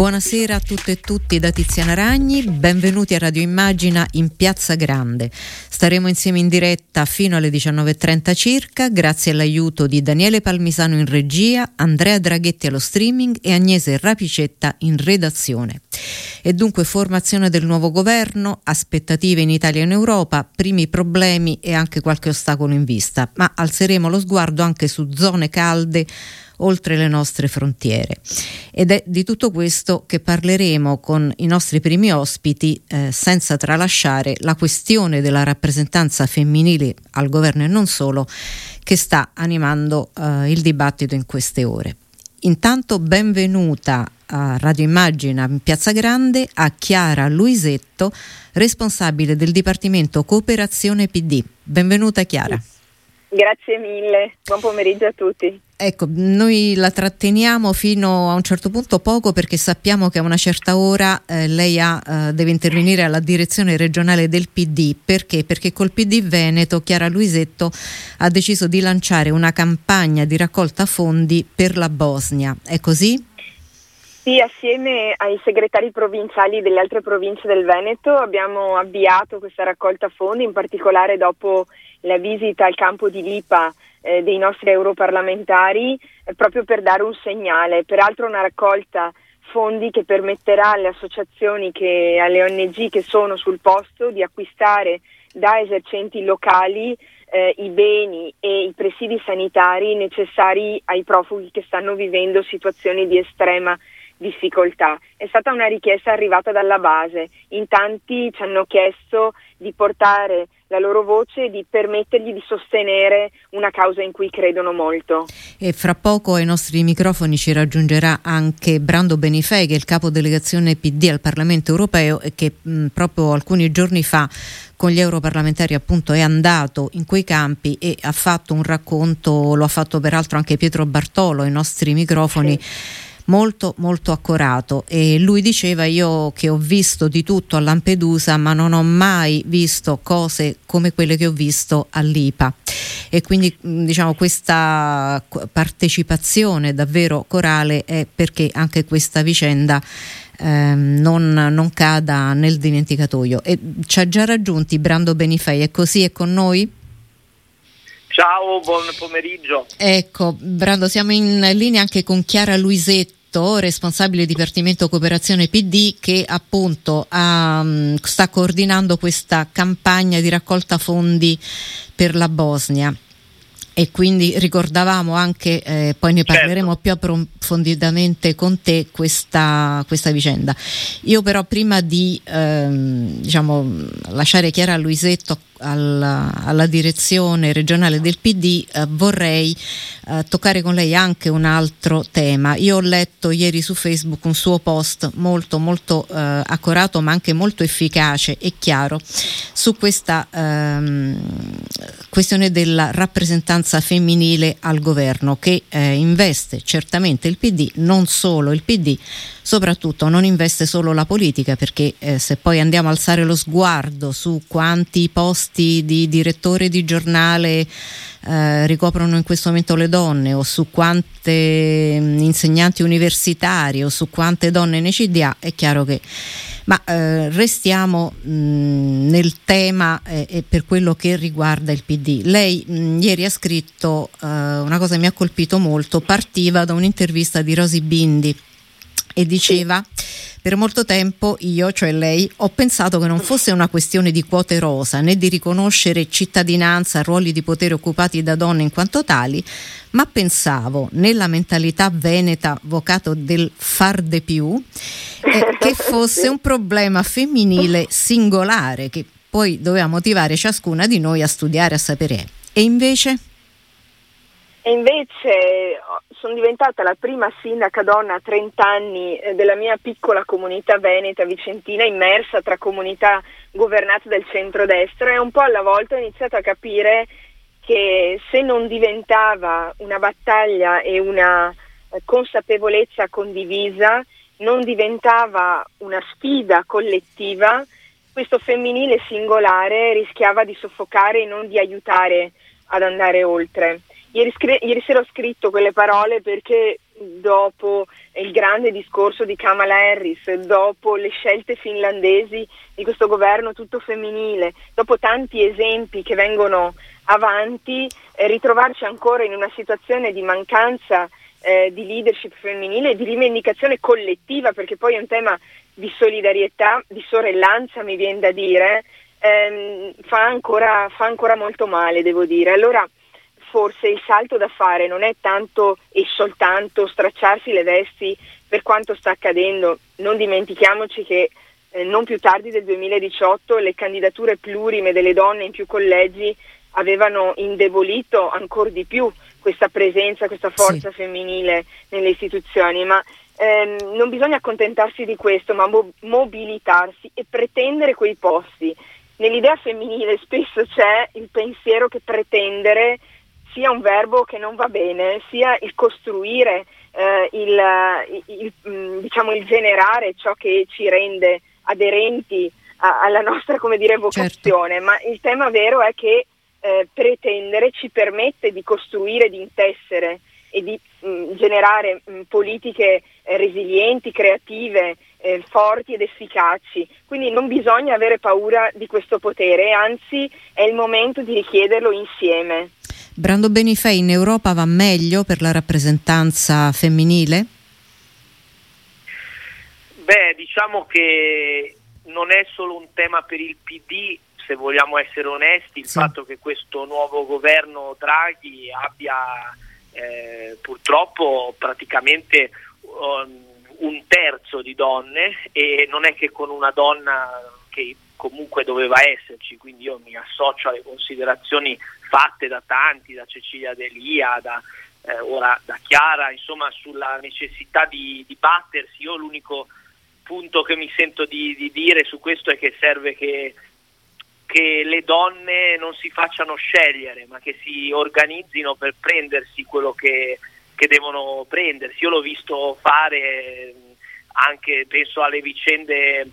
Buonasera a tutte e tutti da Tiziana Ragni, benvenuti a Radio Immagina in Piazza Grande. Staremo insieme in diretta fino alle 19.30 circa, grazie all'aiuto di Daniele Palmisano in regia, Andrea Draghetti allo streaming e Agnese Rapicetta in redazione. E dunque formazione del nuovo governo, aspettative in Italia e in Europa, primi problemi e anche qualche ostacolo in vista, ma alzeremo lo sguardo anche su zone calde oltre le nostre frontiere. Ed è di tutto questo che parleremo con i nostri primi ospiti, eh, senza tralasciare la questione della rappresentanza femminile al governo e non solo, che sta animando eh, il dibattito in queste ore. Intanto benvenuta a Radio Immagina in Piazza Grande a Chiara Luisetto, responsabile del Dipartimento Cooperazione PD. Benvenuta Chiara. Grazie mille, buon pomeriggio a tutti. Ecco, noi la tratteniamo fino a un certo punto poco perché sappiamo che a una certa ora eh, lei ha, eh, deve intervenire alla direzione regionale del PD. Perché? Perché col PD Veneto Chiara Luisetto ha deciso di lanciare una campagna di raccolta fondi per la Bosnia. È così? Sì, assieme ai segretari provinciali delle altre province del Veneto abbiamo avviato questa raccolta fondi, in particolare dopo la visita al campo di Lipa eh, dei nostri europarlamentari eh, proprio per dare un segnale. Peraltro una raccolta fondi che permetterà alle associazioni, che, alle ONG che sono sul posto di acquistare da esercenti locali eh, i beni e i presidi sanitari necessari ai profughi che stanno vivendo situazioni di estrema difficoltà. È stata una richiesta arrivata dalla base. In tanti ci hanno chiesto di portare la loro voce e di permettergli di sostenere una causa in cui credono molto. E fra poco ai nostri microfoni ci raggiungerà anche Brando Benifei, che è il capo delegazione PD al Parlamento europeo e che mh, proprio alcuni giorni fa con gli europarlamentari appunto è andato in quei campi e ha fatto un racconto, lo ha fatto peraltro anche Pietro Bartolo ai nostri microfoni. Sì molto molto accorato. E lui diceva io che ho visto di tutto a Lampedusa ma non ho mai visto cose come quelle che ho visto all'IPA. E quindi diciamo questa partecipazione davvero corale è perché anche questa vicenda ehm, non, non, cada nel dimenticatoio. E ci ha già raggiunti Brando Benifei. È così? È con noi? Ciao, buon pomeriggio. Ecco, Brando, siamo in linea anche con Chiara Luisetti responsabile Dipartimento Cooperazione PD, che appunto ha, mm, sta coordinando questa campagna di raccolta fondi per la Bosnia e quindi ricordavamo anche, eh, poi ne parleremo certo. più approfonditamente con te, questa, questa, vicenda. Io però prima di ehm, diciamo, lasciare Chiara Luisetto alla, alla, direzione regionale del PD eh, vorrei eh, toccare con lei anche un altro tema. Io ho letto ieri su Facebook un suo post molto molto eh, accorato ma anche molto efficace e chiaro su questa ehm, questione della rappresentanza femminile al governo che eh, investe certamente il PD, non solo il PD, soprattutto non investe solo la politica perché eh, se poi andiamo a alzare lo sguardo su quanti posti di direttore di giornale eh, ricoprono in questo momento le donne o su quante mh, insegnanti universitari o su quante donne nei CDA è chiaro che ma eh, restiamo mh, nel tema eh, per quello che riguarda il PD. Lei mh, ieri ha scritto eh, una cosa che mi ha colpito molto, partiva da un'intervista di Rosy Bindi e diceva per molto tempo io, cioè lei, ho pensato che non fosse una questione di quote rosa né di riconoscere cittadinanza, ruoli di potere occupati da donne in quanto tali, ma pensavo nella mentalità veneta vocato del far de più eh, che fosse un problema femminile singolare che poi doveva motivare ciascuna di noi a studiare, a sapere. E invece? E invece sono diventata la prima sindaca donna a 30 anni eh, della mia piccola comunità veneta vicentina, immersa tra comunità governate dal centrodestra e un po' alla volta ho iniziato a capire che se non diventava una battaglia e una eh, consapevolezza condivisa, non diventava una sfida collettiva, questo femminile singolare rischiava di soffocare e non di aiutare ad andare oltre. Ieri, scri- ieri sera ho scritto quelle parole perché dopo il grande discorso di Kamala Harris, dopo le scelte finlandesi di questo governo tutto femminile, dopo tanti esempi che vengono avanti, eh, ritrovarci ancora in una situazione di mancanza eh, di leadership femminile e di rivendicazione collettiva, perché poi è un tema di solidarietà, di sorellanza, mi viene da dire, ehm, fa, ancora, fa ancora molto male, devo dire. Allora, forse il salto da fare non è tanto e soltanto stracciarsi le vesti per quanto sta accadendo. Non dimentichiamoci che eh, non più tardi del 2018 le candidature plurime delle donne in più collegi avevano indebolito ancora di più questa presenza, questa forza sì. femminile nelle istituzioni, ma ehm, non bisogna accontentarsi di questo, ma mo- mobilitarsi e pretendere quei posti. Nell'idea femminile spesso c'è il pensiero che pretendere sia un verbo che non va bene, sia il costruire, eh, il, il, mm, diciamo, il, generare ciò che ci rende aderenti a, alla nostra dire, vocazione, certo. ma il tema vero è che eh, pretendere ci permette di costruire, di intessere e di mh, mm, generare mh, mm, politiche eh, resilienti, creative, eh, forti ed efficaci. Quindi non bisogna avere paura di questo potere, anzi è il momento di richiederlo insieme. Brando Benifei in Europa va meglio per la rappresentanza femminile? Beh, diciamo che non è solo un tema per il PD, se vogliamo essere onesti, il sì. fatto che questo nuovo governo Draghi abbia eh, purtroppo praticamente um, un terzo di donne e non è che con una donna che comunque doveva esserci, quindi io mi associo alle considerazioni fatte da tanti, da Cecilia Delia, da, eh, ora da Chiara, insomma sulla necessità di, di, battersi. Io l'unico punto che mi sento di, di dire su questo è che serve che, che, le donne non si facciano scegliere, ma che si organizzino per prendersi quello che, che devono prendersi. Io l'ho visto fare anche, penso alle vicende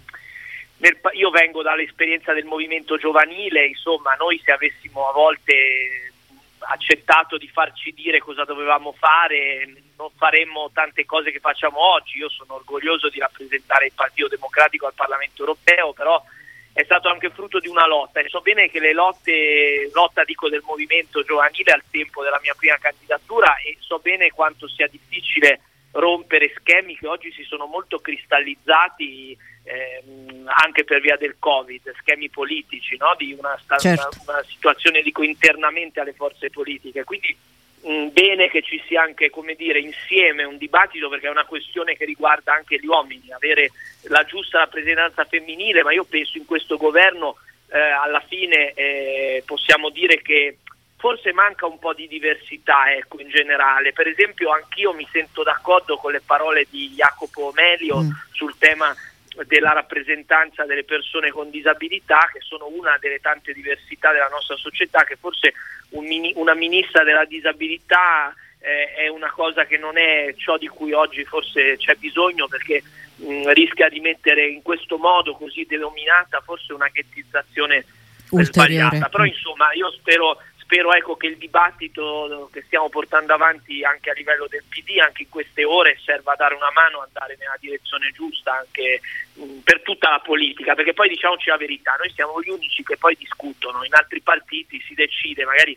nel, io vengo dall'esperienza del movimento giovanile, insomma noi se avessimo a volte accettato di farci dire cosa dovevamo fare non faremmo tante cose che facciamo oggi, io sono orgoglioso di rappresentare il Partito Democratico al Parlamento Europeo, però è stato anche frutto di una lotta. E so bene che le lotte, lotta dico del movimento giovanile al tempo della mia prima candidatura e so bene quanto sia difficile rompere schemi che oggi si sono molto cristallizzati ehm, anche per via del Covid, schemi politici, no? di una, sta- certo. una, situazione dico, internamente alle forze politiche. Quindi mh, bene che ci sia anche come dire, insieme un dibattito perché è una questione che riguarda anche gli uomini, avere la giusta rappresentanza femminile, ma io penso in questo governo eh, alla fine eh, possiamo dire che forse manca un po' di diversità ecco, in generale. Per esempio anch'io mi sento d'accordo con le parole di Jacopo Melio mm. sul tema della rappresentanza delle persone con disabilità, che sono una delle tante diversità della nostra società, che forse un mini, una ministra della disabilità eh, è una cosa che non è ciò di cui oggi forse c'è bisogno perché mh, rischia di mettere in questo modo così denominata forse una ghettizzazione sbagliata. Però insomma io spero spero ecco, che il dibattito che stiamo portando avanti anche a livello del PD, anche in queste ore, serva a dare una mano, andare nella direzione giusta anche mh, per tutta la politica, perché poi diciamoci la verità, noi siamo gli unici che poi discutono, in altri partiti si decide, magari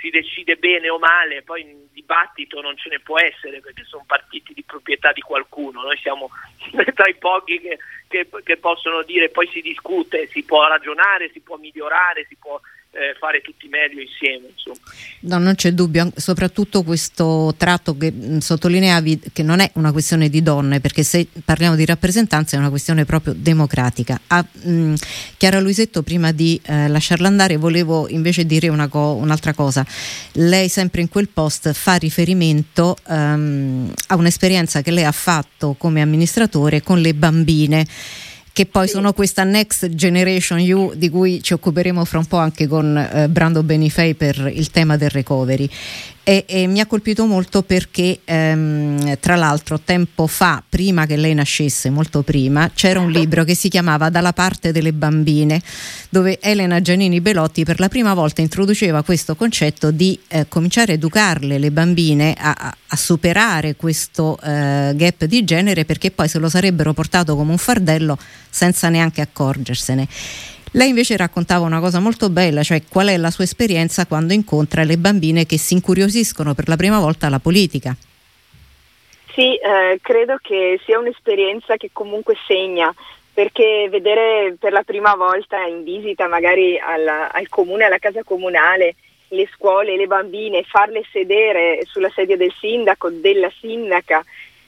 si decide bene o male, poi in dibattito non ce ne può essere perché sono partiti di proprietà di qualcuno, noi siamo tra i pochi che, che, che possono dire poi si discute, si può ragionare, si può migliorare, si può eh, fare tutti meglio insieme. No, non c'è dubbio, soprattutto questo tratto che mh, sottolineavi che non è una questione di donne, perché se parliamo di rappresentanza è una questione proprio democratica. A mh, Chiara Luisetto, prima di eh, lasciarla andare, volevo invece dire co- un'altra cosa. Lei sempre in quel post fa riferimento um, a un'esperienza che lei ha fatto come amministratore con le bambine che poi sono questa Next Generation U di cui ci occuperemo fra un po' anche con eh, Brando Benifei per il tema del recovery. E, e, mi ha colpito molto perché ehm, tra l'altro tempo fa, prima che lei nascesse, molto prima, c'era un libro che si chiamava Dalla parte delle bambine, dove Elena Giannini Belotti per la prima volta introduceva questo concetto di eh, cominciare a educarle, le bambine, a, a superare questo eh, gap di genere perché poi se lo sarebbero portato come un fardello senza neanche accorgersene. Lei invece raccontava una cosa molto bella, cioè qual è la sua esperienza quando incontra le bambine che si incuriosiscono per la prima volta alla politica. Sì, eh, credo che sia un'esperienza che comunque segna, perché vedere per la prima volta in visita magari alla, al comune, alla casa comunale, le scuole, le bambine, farle sedere sulla sedia del sindaco, della sindaca,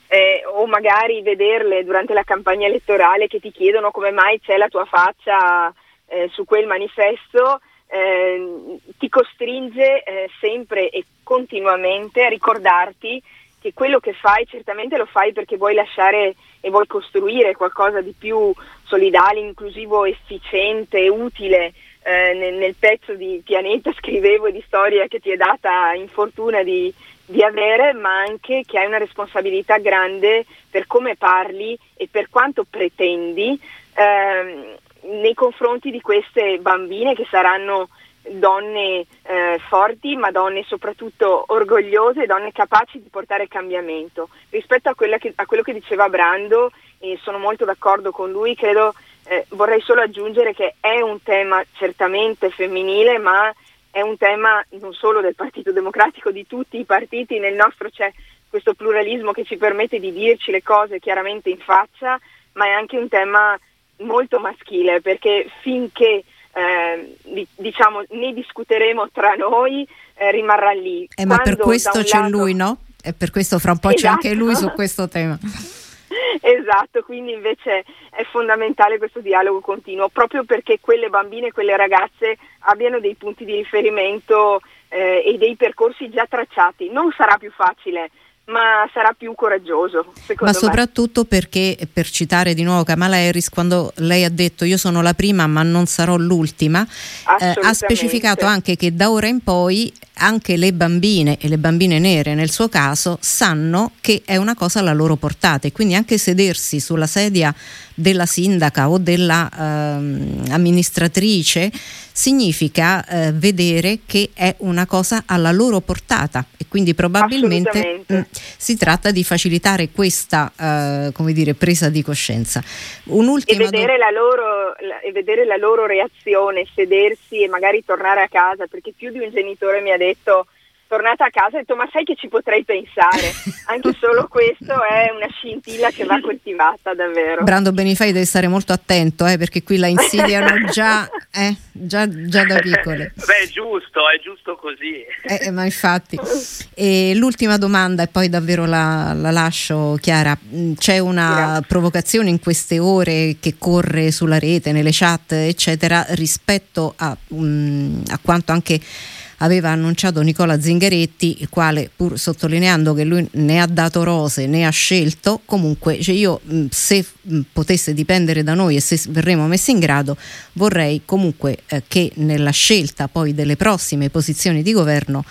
eh, o magari vederle durante la campagna elettorale che ti chiedono come mai c'è la tua faccia eh, su quel manifesto eh, ti costringe eh, sempre e continuamente a ricordarti che quello che fai certamente lo fai perché vuoi lasciare e vuoi costruire qualcosa di più solidale, inclusivo, efficiente, utile. Eh, nel, nel, pezzo di pianeta scrivevo di storia che ti è data in fortuna di, di avere, ma anche che hai una responsabilità grande per come parli e per quanto pretendi. Ehm, nei confronti di queste bambine che saranno donne eh, forti, ma donne soprattutto orgogliose, donne capaci di portare cambiamento. Rispetto a, che, a quello che diceva Brando, e sono molto d'accordo con lui, credo, eh, vorrei solo aggiungere che è un tema certamente femminile, ma è un tema non solo del Partito Democratico, di tutti i partiti, nel nostro c'è questo pluralismo che ci permette di dirci le cose chiaramente in faccia, ma è anche un tema molto maschile perché finché eh, diciamo ne discuteremo tra noi eh, rimarrà lì. Eh, ma per questo c'è lato... lui, no? E per questo fra un po' esatto. c'è anche lui su questo tema. esatto, quindi invece è fondamentale questo dialogo continuo, proprio perché quelle bambine, quelle ragazze abbiano dei punti di riferimento eh, e dei percorsi già tracciati. Non sarà più facile ma sarà più coraggioso. Ma soprattutto me. perché, per citare di nuovo Kamala Harris, quando lei ha detto io sono la prima ma non sarò l'ultima, eh, ha specificato anche che da ora in poi anche le bambine e le bambine nere nel suo caso sanno che è una cosa alla loro portata e quindi anche sedersi sulla sedia della sindaca o della ehm, significa eh, vedere che è una cosa alla loro portata e quindi probabilmente mh, mm, si tratta di facilitare questa eh, come dire, presa di coscienza. Un'ultima e vedere, do- la loro, la, e vedere la loro reazione, sedersi e magari tornare a casa, perché più di un genitore mi ha detto tornata a casa ho detto ma sai che ci potrei pensare? Anche solo questo è una scintilla che va coltivata davvero. Brando Benifai deve stare molto attento eh, perché qui la insidiano già, eh, già, già, da piccole. Beh è giusto è giusto così. Eh, ma infatti. E l'ultima domanda e poi davvero la, la lascio Chiara. Mm, c'è una Grazie. provocazione in queste ore che corre sulla rete nelle chat eccetera rispetto a, um, a quanto anche aveva annunciato Nicola Zingaretti, il quale pur sottolineando che lui ne ha dato rose, ne ha scelto, comunque cioè io se potesse dipendere da noi e se verremo messi in grado, vorrei comunque eh, che nella scelta poi delle prossime posizioni di governo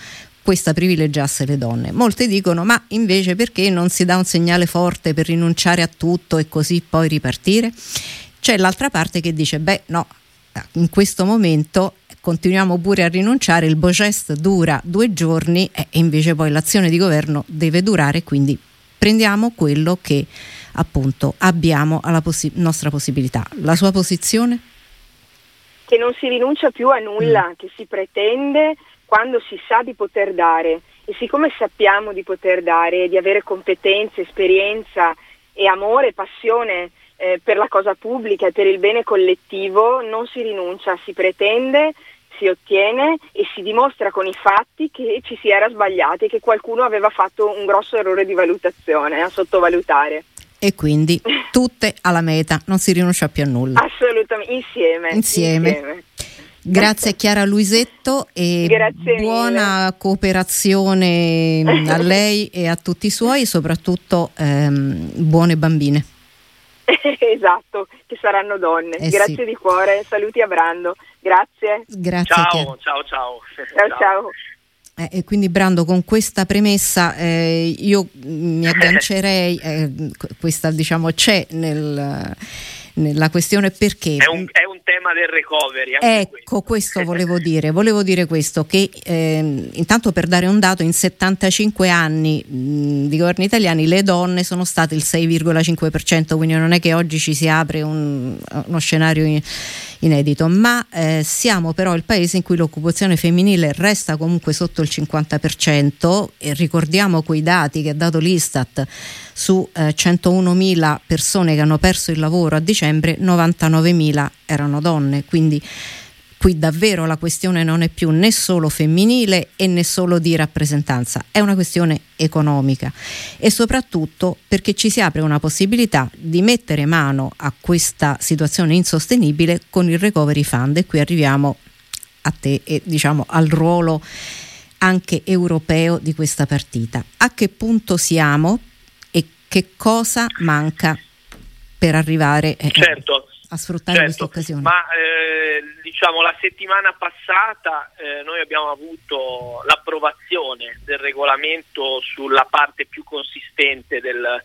questa privilegiasse le donne. Molte dicono ma invece perché non si dà un segnale forte per rinunciare a tutto e così poi ripartire? C'è l'altra parte che dice beh no, in questo momento continuiamo pure a rinunciare, il Bocest dura due giorni e invece poi l'azione di governo deve durare, quindi prendiamo quello che appunto abbiamo alla possi- nostra possibilità. La sua posizione? Che non si rinuncia più a nulla, mm. che si pretende quando si sa di poter dare e siccome sappiamo di poter dare, di avere competenze, esperienza e amore, passione eh, per la cosa pubblica e per il bene collettivo, non si rinuncia, si pretende si ottiene e si dimostra con i fatti che ci si era sbagliati e che qualcuno aveva fatto un grosso errore di valutazione, a sottovalutare. E quindi tutte alla meta, non si rinuncia più a nulla. Assolutamente, insieme. Insieme. insieme. Grazie Chiara Luisetto e buona cooperazione a lei e a tutti i suoi e soprattutto ehm, buone bambine. esatto, che saranno donne. Eh Grazie sì. di cuore, saluti a Brando. Grazie. Grazie. Ciao, ciao, ciao. Ciao, ciao. Eh, e quindi Brando con questa premessa eh, io mi aggancerei, eh, questa diciamo c'è nel nella questione perché... È un, è un tema del recovery. ecco, questo. questo volevo dire. Volevo dire questo, che eh, intanto per dare un dato, in 75 anni mh, di governi italiani le donne sono state il 6,5%, quindi non è che oggi ci si apre un, uno scenario... In, inedito, ma eh, siamo però il paese in cui l'occupazione femminile resta comunque sotto il 50% e ricordiamo quei dati che ha dato l'Istat su eh, 101.000 persone che hanno perso il lavoro a dicembre, 99.000 erano donne, quindi qui davvero la questione non è più né solo femminile e né solo di rappresentanza, è una questione economica. E soprattutto perché ci si apre una possibilità di mettere mano a questa situazione insostenibile con il recovery fund. E qui arriviamo a te e diciamo al ruolo anche europeo di questa partita. A che punto siamo e che cosa manca per arrivare eh, certo a sfruttare certo, questa occasione? Ma eh, diciamo la settimana passata eh, noi abbiamo avuto l'approvazione del regolamento sulla parte più consistente del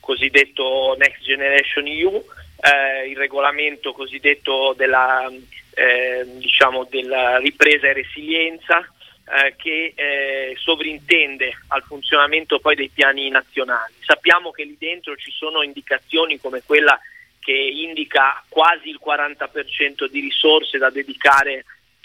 cosiddetto Next Generation EU, eh, il regolamento cosiddetto della, eh, diciamo della ripresa e resilienza eh, che eh, sovrintende al funzionamento poi dei piani nazionali. Sappiamo che lì dentro ci sono indicazioni come quella che indica quasi il 40% di risorse da dedicare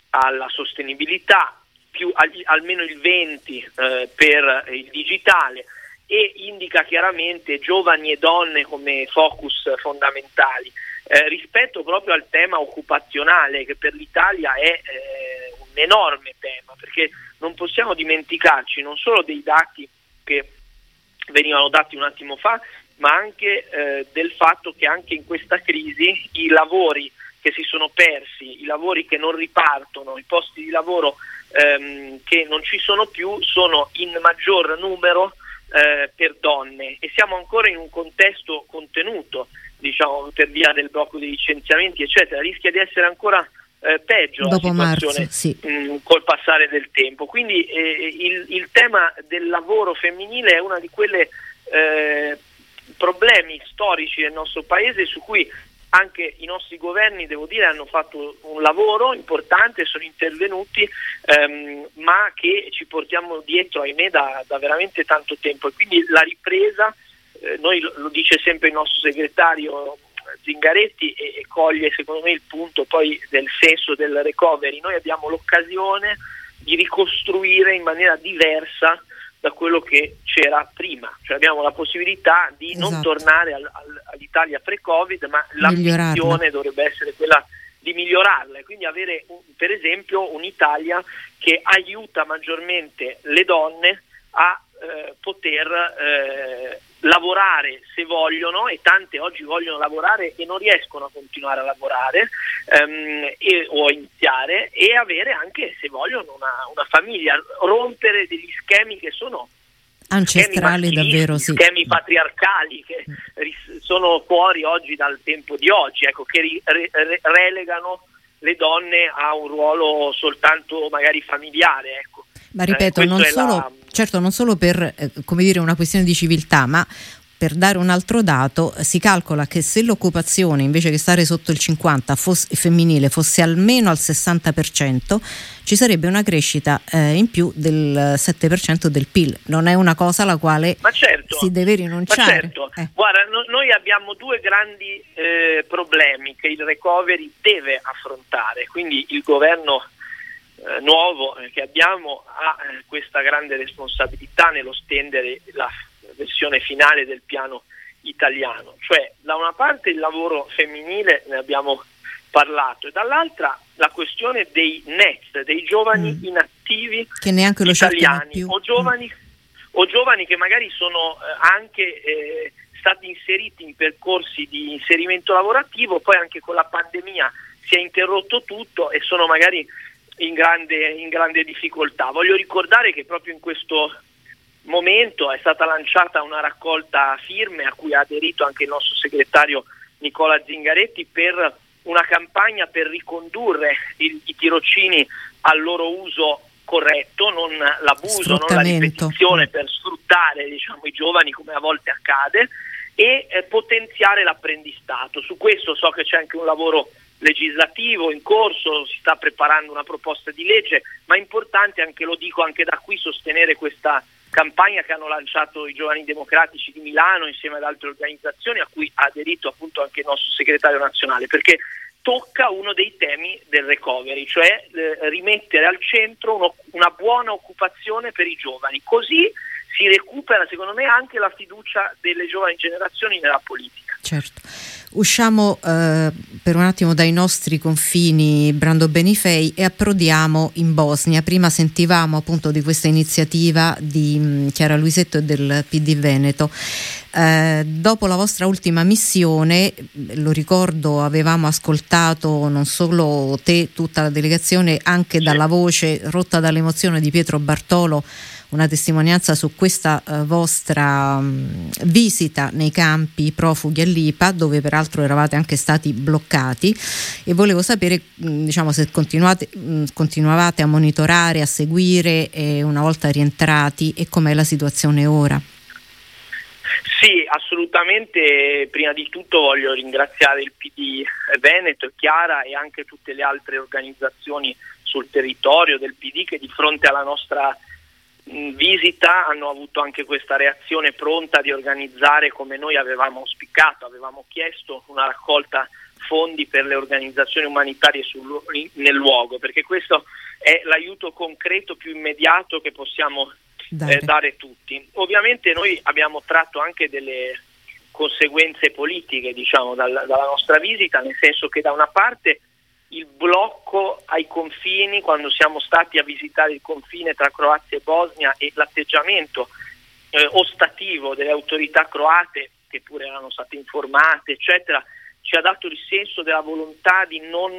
alla sostenibilità, più al, almeno il 20% eh, per il digitale e indica chiaramente giovani e donne come focus fondamentali. Eh, rispetto proprio al tema occupazionale che per l'Italia è eh, un enorme tema perché non possiamo dimenticarci non solo dei dati che venivano dati un attimo fa ma anche eh, del fatto che anche in questa crisi i lavori che si sono persi, i lavori che non ripartono, i posti di lavoro ehm, che non ci sono più sono in maggior numero eh, per donne e siamo ancora in un contesto contenuto, diciamo per via del blocco dei licenziamenti, eccetera, rischia di essere ancora eh, peggio Dopo la situazione marzo, sì. mh, mm, col passare del tempo. Quindi eh, il, il, tema del lavoro femminile è una di quelle eh, problemi storici del nostro paese su cui anche i nostri governi, devo dire, hanno fatto un lavoro importante, sono intervenuti, ehm, ma che ci portiamo dietro, ahimè, da, da veramente tanto tempo. E quindi la ripresa, eh, noi lo, dice sempre il nostro segretario Zingaretti e, e coglie secondo me il punto poi del senso del recovery, noi abbiamo l'occasione di ricostruire in maniera diversa da quello che c'era prima, cioè abbiamo la possibilità di esatto. non tornare al, al, all'Italia pre-Covid, ma l'ambizione dovrebbe essere quella di migliorarla e quindi avere un, per esempio un'Italia che aiuta maggiormente le donne a eh, poter eh, lavorare se vogliono e tante oggi vogliono lavorare e non riescono a continuare a lavorare ehm, e, o a iniziare e avere anche se vogliono una, una famiglia, rompere degli schemi che sono ancestrali davvero sì. schemi patriarcali che sono fuori oggi dal tempo di oggi ecco, che re, re, relegano le donne a un ruolo soltanto magari familiare ecco. Ma ripeto eh, non solo la certo non solo per eh, come dire, una questione di civiltà, ma per dare un altro dato, si calcola che se l'occupazione invece che stare sotto il 50 fosse, femminile fosse almeno al 60%, ci sarebbe una crescita eh, in più del 7% del PIL. Non è una cosa alla quale certo, si deve rinunciare. Certo. Eh. Guarda, no, noi abbiamo due grandi eh, problemi che il recovery deve affrontare, quindi il governo eh, nuovo eh, che abbiamo ha eh, questa grande responsabilità nello stendere la versione finale del piano italiano, cioè da una parte il lavoro femminile, ne abbiamo parlato, e dall'altra la questione dei NET, dei giovani mm. inattivi che neanche lo italiani o giovani, mm. o giovani, che magari sono eh, anche eh, stati inseriti in percorsi di inserimento lavorativo, poi anche con la pandemia si è interrotto tutto e sono magari in grande, in grande difficoltà. Voglio ricordare che proprio in questo momento è stata lanciata una raccolta firme a cui ha aderito anche il nostro segretario Nicola Zingaretti per una campagna per ricondurre il, i tirocini al loro uso corretto, non l'abuso, non la ripetizione per sfruttare diciamo, i giovani come a volte accade e eh, potenziare l'apprendistato. Su questo so che c'è anche un lavoro legislativo in corso, si sta preparando una proposta di legge, ma è importante anche, lo dico anche da qui, sostenere questa campagna che hanno lanciato i giovani democratici di Milano insieme ad altre organizzazioni a cui ha aderito appunto anche il nostro segretario nazionale, perché tocca uno dei temi del recovery, cioè eh, rimettere al centro uno, una buona occupazione per i giovani, così si recupera secondo me anche la fiducia delle giovani generazioni nella politica. Certo. Usciamo eh, per un attimo dai nostri confini Brando Benifei e approdiamo in Bosnia. Prima sentivamo appunto di questa iniziativa di mh, mm, Chiara Luisetto e del PD Veneto. Eh, dopo la vostra ultima missione, lo ricordo, avevamo ascoltato non solo te, tutta la delegazione, anche dalla voce rotta dall'emozione di Pietro Bartolo una testimonianza su questa eh, vostra mh, visita nei campi profughi all'IPA, dove peraltro eravate anche stati bloccati e volevo sapere mh, diciamo, se mh, continuavate a monitorare, a seguire eh, una volta rientrati e com'è la situazione ora. Sì, assolutamente. Prima di tutto voglio ringraziare il PD Veneto, Chiara e anche tutte le altre organizzazioni sul territorio del PD che di fronte alla nostra visita hanno avuto anche questa reazione pronta di organizzare come noi avevamo auspicato, avevamo chiesto una raccolta fondi per le organizzazioni umanitarie sul, nel luogo, perché questo è l'aiuto concreto più immediato che possiamo dare, eh, dare tutti. Ovviamente noi abbiamo tratto anche delle conseguenze politiche diciamo, dal, dalla nostra visita, nel senso che da una parte il blocco ai confini quando siamo stati a visitare il confine tra Croazia e Bosnia e l'atteggiamento eh, ostativo delle autorità croate che pure erano state informate eccetera ci ha dato il senso della volontà di non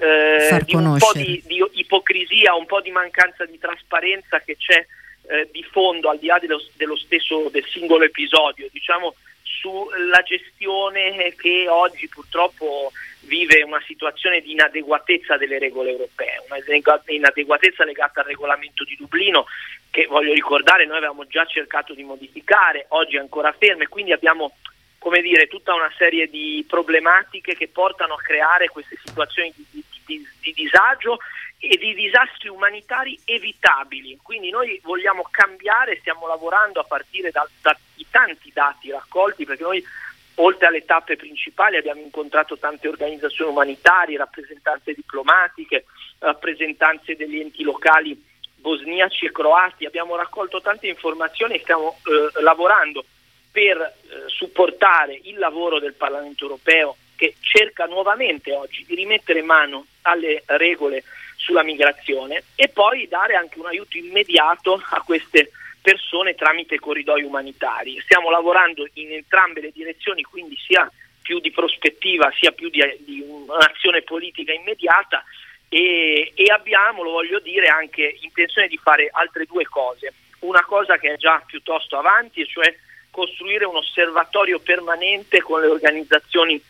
eh, di un po' di, di, ipocrisia, un po' di mancanza di trasparenza che c'è eh, di fondo al di là dello, dello stesso del singolo episodio, diciamo sulla gestione che oggi purtroppo vive una situazione di inadeguatezza delle regole europee, una inadeguatezza legata al regolamento di Dublino che voglio ricordare noi avevamo già cercato di modificare, oggi è ancora ferme, quindi abbiamo come dire, tutta una serie di problematiche che portano a creare queste situazioni di, di, di, di disagio e di disastri umanitari evitabili. Quindi noi vogliamo cambiare, stiamo lavorando a partire da, da tanti dati raccolti perché noi oltre alle tappe principali abbiamo incontrato tante organizzazioni umanitarie, rappresentanze diplomatiche, rappresentanze degli enti locali bosniaci e croati, abbiamo raccolto tante informazioni e stiamo eh, lavorando per eh, supportare il lavoro del Parlamento europeo che cerca nuovamente oggi di rimettere mano alle regole sulla migrazione e poi dare anche un aiuto immediato a queste persone tramite corridoi umanitari. Stiamo lavorando in entrambe le direzioni, quindi sia più di prospettiva sia più di, di un'azione politica immediata e, e abbiamo, lo voglio dire, anche intenzione di fare altre due cose. Una cosa che è già piuttosto avanti, cioè costruire un osservatorio permanente con le organizzazioni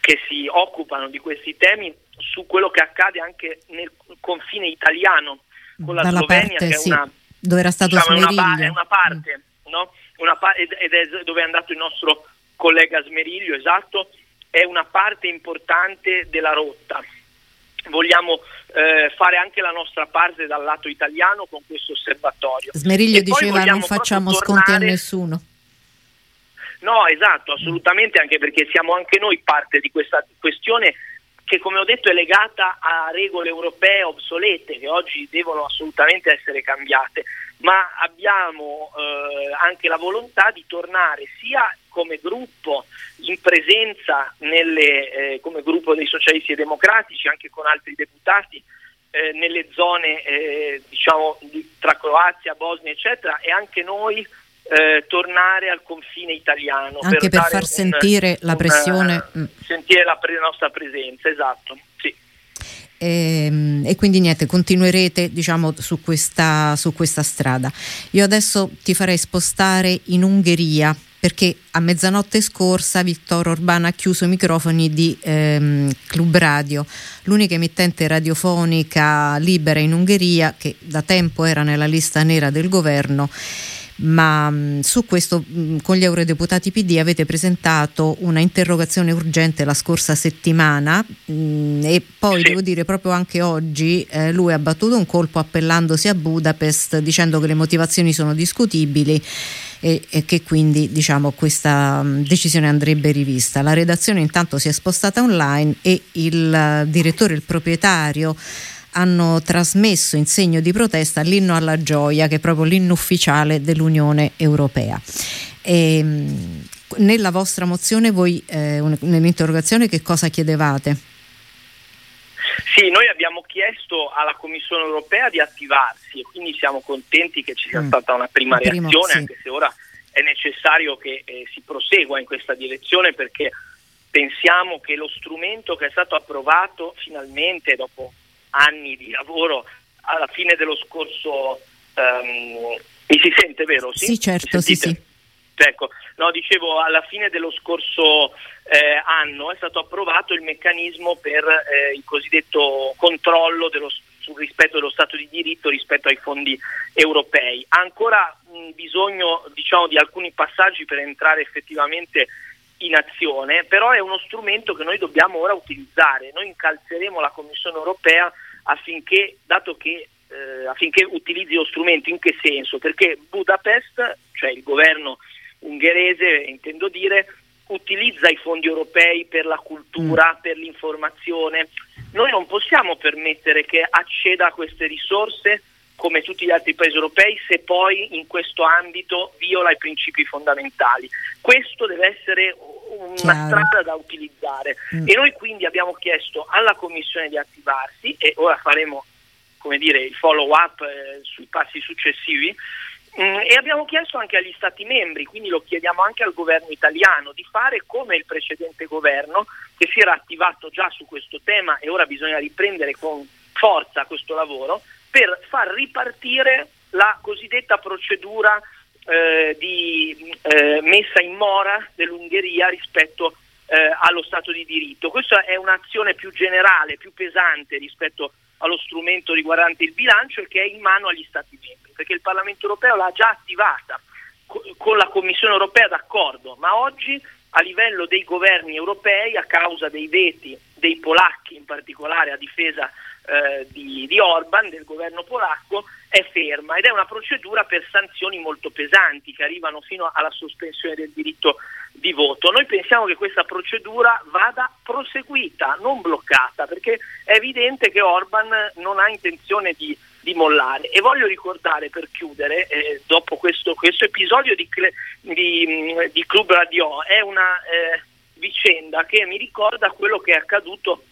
che si occupano di questi temi su quello che accade anche nel confine italiano con la Dalla Slovenia parte, che è sì. una dove era stato diciamo. Una, è una parte, mm. no? una pa- ed è dove è andato il nostro collega Smeriglio, esatto, è una parte importante della rotta. Vogliamo eh, fare anche la nostra parte dal lato italiano con questo osservatorio. Smeriglio diceva non facciamo sconti tornare... a nessuno. No, esatto, assolutamente, anche perché siamo anche noi parte di questa questione che come ho detto è legata a regole europee obsolete che oggi devono assolutamente essere cambiate, ma abbiamo eh, anche la volontà di tornare sia come gruppo in presenza nelle, eh, come gruppo dei socialisti e democratici, anche con altri deputati, eh, nelle zone eh, diciamo, di, tra Croazia, Bosnia eccetera e anche noi eh, tornare al confine italiano. Anche per, per far un, sentire la pressione. Un, mm. sentire la, pre- nostra presenza, esatto. Sì. E, ehm, e, quindi niente, continuerete diciamo, su, questa, su questa strada. Io adesso ti farei spostare in Ungheria perché a mezzanotte scorsa Vittorio Orbán ha chiuso i microfoni di ehm, Club Radio, l'unica emittente radiofonica libera in Ungheria che da tempo era nella lista nera del governo ma mh, su questo mh, con gli eurodeputati PD avete presentato una interrogazione urgente la scorsa settimana mh, e poi sì. devo dire proprio anche oggi eh, lui ha battuto un colpo appellandosi a Budapest dicendo che le motivazioni sono discutibili e, e che quindi diciamo, questa decisione andrebbe rivista. La redazione intanto si è spostata online e il direttore, il proprietario hanno trasmesso in segno di protesta l'inno alla gioia, che è proprio l'inno ufficiale dell'Unione Europea. E, ehm, nella vostra mozione, voi eh, nell'interrogazione, che cosa chiedevate? Sì, noi abbiamo chiesto alla Commissione europea di attivarsi e quindi siamo contenti che ci sia mm. stata una prima Primo, reazione, sì. anche se ora è necessario che eh, si prosegua in questa direzione perché pensiamo che lo strumento che è stato approvato finalmente dopo anni di lavoro alla fine dello scorso um, mi si sente vero? Sì, sì certo, sì, sì. Ecco, no, dicevo, alla fine dello scorso eh, anno è stato approvato il meccanismo per eh, il cosiddetto controllo dello, sul rispetto dello Stato di diritto rispetto ai fondi europei. Ha ancora mh, bisogno diciamo, di alcuni passaggi per entrare effettivamente in azione, però è uno strumento che noi dobbiamo ora utilizzare. Noi incalzeremo la Commissione europea affinché, dato che, eh, affinché utilizzi lo strumento, in che senso? Perché Budapest, cioè il governo ungherese, intendo dire, utilizza i fondi europei per la cultura, mm. per l'informazione. Noi non possiamo permettere che acceda a queste risorse come tutti gli altri paesi europei se poi in questo ambito viola i principi fondamentali. Questo deve essere una Chiaro. strada da utilizzare mm. e noi quindi abbiamo chiesto alla Commissione di attivarsi e ora faremo come dire, il follow up eh, sui passi successivi mm, e abbiamo chiesto anche agli Stati membri, quindi lo chiediamo anche al governo italiano, di fare come il precedente governo che si era attivato già su questo tema e ora bisogna riprendere con forza questo lavoro per far ripartire la cosiddetta procedura eh, di eh, messa in mora dell'Ungheria rispetto eh, allo Stato di diritto. Questa è un'azione più generale, più pesante rispetto allo strumento riguardante il bilancio e che è in mano agli Stati membri, perché il Parlamento europeo l'ha già attivata co- con la Commissione europea d'accordo, ma oggi a livello dei governi europei, a causa dei veti dei polacchi in particolare a difesa eh, di, di Orban, del governo polacco, è ferma ed è una procedura per sanzioni molto pesanti che arrivano fino alla sospensione del diritto di voto. Noi pensiamo che questa procedura vada proseguita, non bloccata, perché è evidente che Orban non ha intenzione di, di mollare. E voglio ricordare per chiudere, eh, dopo questo, questo, episodio di, di, di, Club Radio, è una eh, vicenda che mi ricorda quello che è accaduto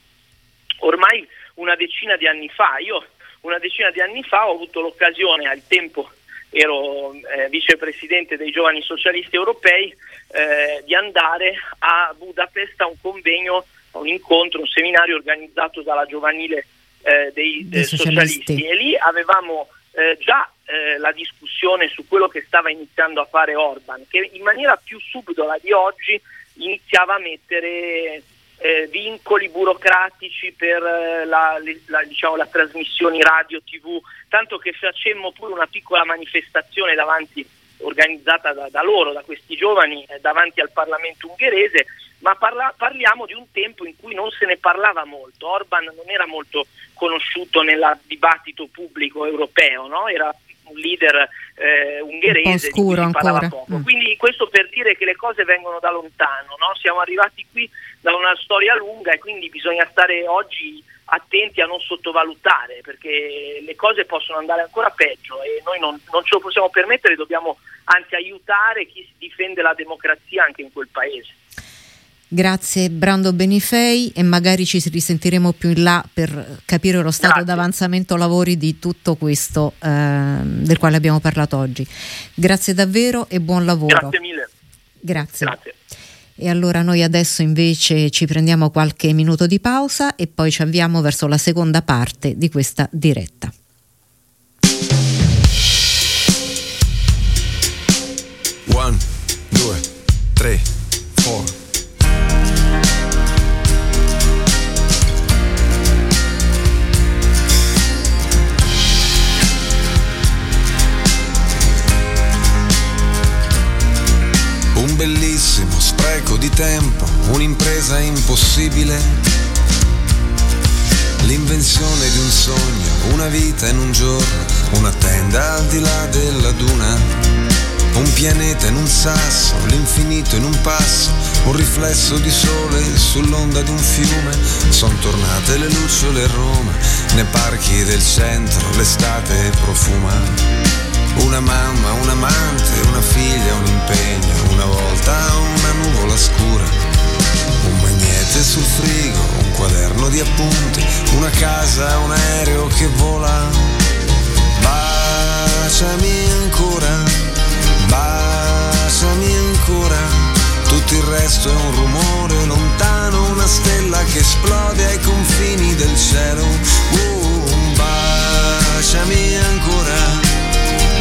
ormai una decina di anni fa. Io una decina di anni fa ho avuto l'occasione, al tempo ero eh, vicepresidente dei giovani socialisti europei, eh, di andare a Budapest a un convegno, a un incontro, un seminario organizzato dalla giovanile eh, dei, dei socialisti. socialisti. e lì avevamo eh, già eh, la discussione su quello che stava iniziando a fare Orban, che in maniera più subdola di oggi iniziava a mettere eh, vincoli burocratici per eh, la, la, diciamo, la trasmissioni radio, tv, tanto che facemmo pure una piccola manifestazione davanti, organizzata da, da loro, da questi giovani, eh, davanti al Parlamento ungherese, ma parla, parliamo di un tempo in cui non se ne parlava molto, Orban non era molto conosciuto nel dibattito pubblico europeo, no? era un leader eh, ungherese un di parlava poco. Mm. Quindi questo per dire che le cose vengono da lontano, no? siamo arrivati qui da una storia lunga e quindi bisogna stare oggi attenti a non sottovalutare perché le cose possono andare ancora peggio e noi non, non ce lo possiamo permettere, dobbiamo anzi aiutare chi difende la democrazia anche in quel paese. Grazie Brando Benifei e magari ci risentiremo più in là per capire lo stato Grazie. d'avanzamento lavori di tutto questo eh, del quale abbiamo parlato oggi. Grazie davvero e buon lavoro. Grazie mille. Grazie. Grazie. E allora noi adesso invece ci prendiamo qualche minuto di pausa e poi ci avviamo verso la seconda parte di questa diretta. One, due. 3, tempo, un'impresa impossibile L'invenzione di un sogno, una vita in un giorno, una tenda al di là della duna. Un pianeta in un sasso, l'infinito in un passo, un riflesso di sole sull'onda di un fiume. Sono tornate le lucciole a Roma, nei parchi del centro l'estate profuma. Una mamma, un amante, una figlia, un impegno, una volta una nuvola scura un magnete sul frigo, un quaderno di appunti, una casa, un aereo che vola. Baciami ancora, baciami ancora, tutto il resto è un rumore lontano, una stella che esplode ai confini del cielo. Uh, baciami ancora,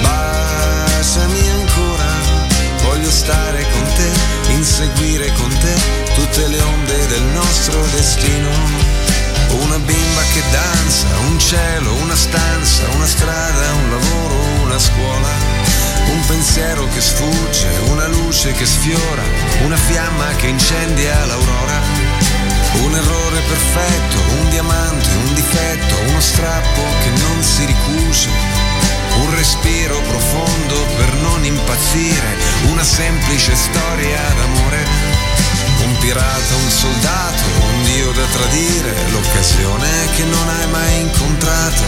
baciami ancora, voglio stare con te, inseguire con te tutte le onde del nostro destino. Una bimba che danza, un cielo, una stanza, una strada, un lavoro, una scuola. Un pensiero che sfugge, una luce che sfiora, una fiamma che incendia l'aurora. Un errore perfetto, un diamante, un difetto, uno strappo che non si ricuce. Un respiro profondo per non impazzire, una semplice storia d'amore. Un pirata, un soldato, un dio da tradire, l'occasione che non hai mai incontrato,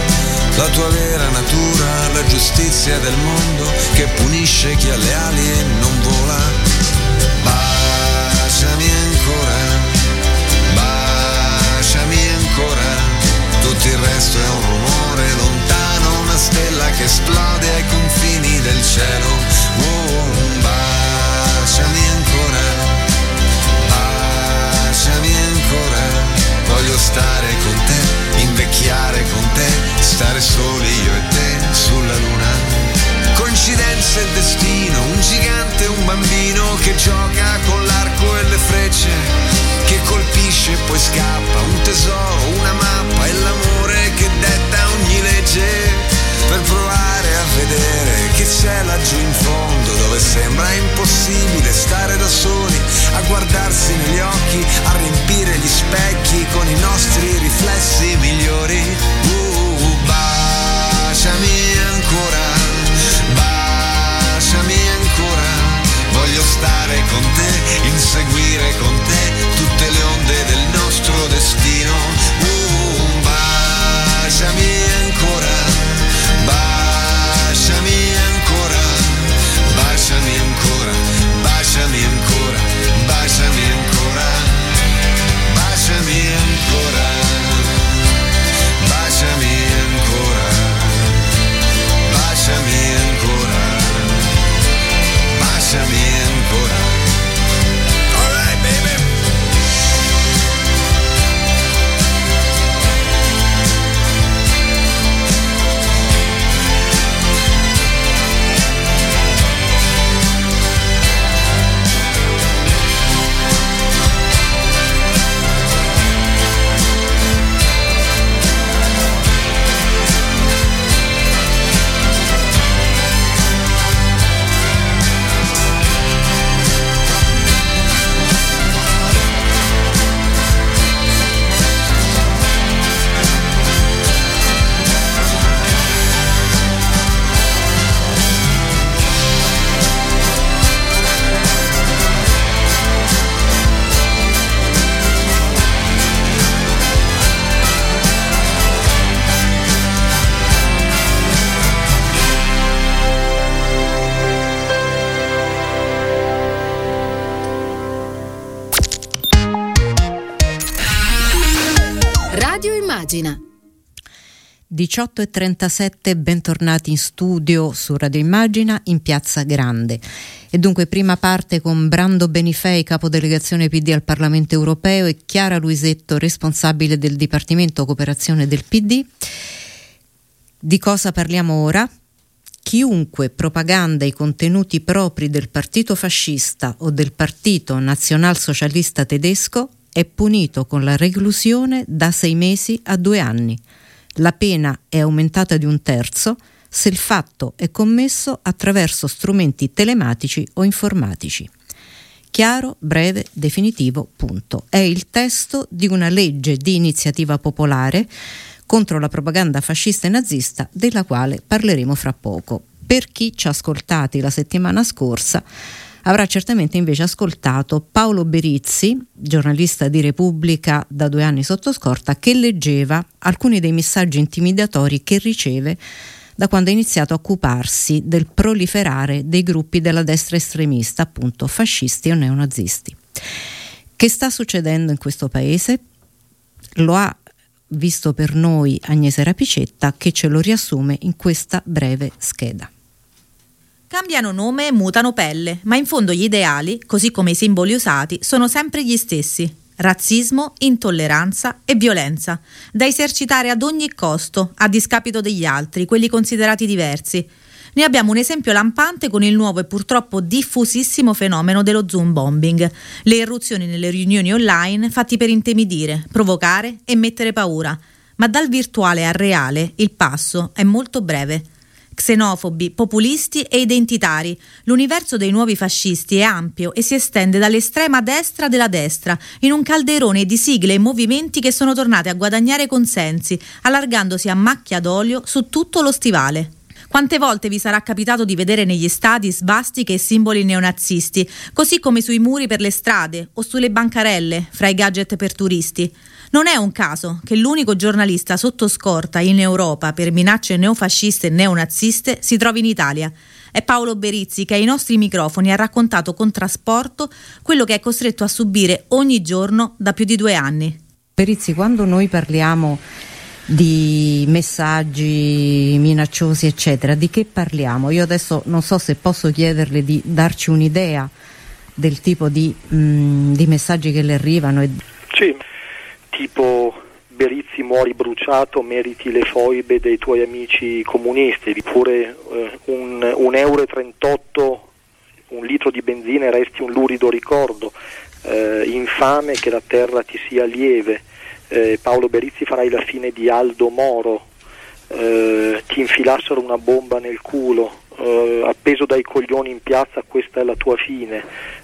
la tua vera natura, la giustizia del mondo che punisce chi ha le ali e non vola. Baciami ancora, baciami ancora, tutto il resto è un rumore lontano, stella che esplode ai confini del cielo. Oh, baciami ancora voglio stare con te, invecchiare con te, stare soli io e te sulla luna. Coincidenza e destino, un gigante e un bambino che gioca con l'arco e le frecce, che colpisce e poi scappa, un tesoro, una mappa e l'amore che detta vedere che c'è laggiù in fondo dove sembra impossibile stare da soli, a guardarsi negli occhi, a riempire gli specchi con i nostri riflessi migliori. Uh, baciami ancora, baciami ancora, voglio stare con te, inseguire con te tutte le onde del nostro destino. Uh, baciami 18.37, bentornati in studio su Radio Immagina in Piazza Grande. E dunque prima parte con Brando Benifei, capodelegazione PD al Parlamento Europeo e Chiara Luisetto, responsabile del Dipartimento Cooperazione del PD. Di cosa parliamo ora? chiunque propaganda i contenuti propri del partito fascista o del partito nazionalsocialista tedesco è punito con la reclusione da sei mesi a due anni. La pena è aumentata di un terzo se il fatto è commesso attraverso strumenti telematici o informatici. Chiaro, breve, definitivo, punto. È il testo di una legge di iniziativa popolare contro la propaganda fascista e nazista della quale parleremo fra poco. Per chi ci ha ascoltati la settimana scorsa, avrà certamente invece ascoltato Paolo Berizzi, giornalista di Repubblica da due anni sotto scorta, che leggeva alcuni dei messaggi intimidatori che riceve da quando ha iniziato a occuparsi del proliferare dei gruppi della destra estremista, appunto fascisti o neonazisti. Che sta succedendo in questo paese? Lo ha visto per noi Agnese Rapicetta che ce lo riassume in questa breve scheda. Cambiano nome e mutano pelle, ma in fondo gli ideali, così come i simboli usati, sono sempre gli stessi. Razzismo, intolleranza e violenza, da esercitare ad ogni costo, a discapito degli altri, quelli considerati diversi. Ne abbiamo un esempio lampante con il nuovo e purtroppo diffusissimo fenomeno dello Zoom bombing, le irruzioni nelle riunioni online fatti per intimidire, provocare e mettere paura. Ma dal virtuale al reale il passo è molto breve xenofobi, populisti e identitari. L'universo dei nuovi fascisti è ampio e si estende dall'estrema destra della destra, in un calderone di sigle e movimenti che sono tornati a guadagnare consensi, allargandosi a macchia d'olio su tutto lo stivale. Quante volte vi sarà capitato di vedere negli stadi svastiche e simboli neonazisti, così come sui muri per le strade o sulle bancarelle, fra i gadget per turisti? Non è un caso che l'unico giornalista sotto scorta in Europa per minacce neofasciste e neonaziste si trovi in Italia. È Paolo Berizzi che ai nostri microfoni ha raccontato con trasporto quello che è costretto a subire ogni giorno da più di due anni. Berizzi, quando noi parliamo di messaggi minacciosi, eccetera, di che parliamo? Io adesso non so se posso chiederle di darci un'idea del tipo di, mh, mm, di messaggi che le arrivano. Sì tipo Berizzi muori bruciato, meriti le foibe dei tuoi amici comunisti, oppure eh, un, un euro e 38 un litro di benzina e resti un lurido ricordo, eh, infame che la terra ti sia lieve, eh, Paolo Berizzi farai la fine di Aldo Moro, eh, ti infilassero una bomba nel culo, eh, appeso dai coglioni in piazza questa è la tua fine,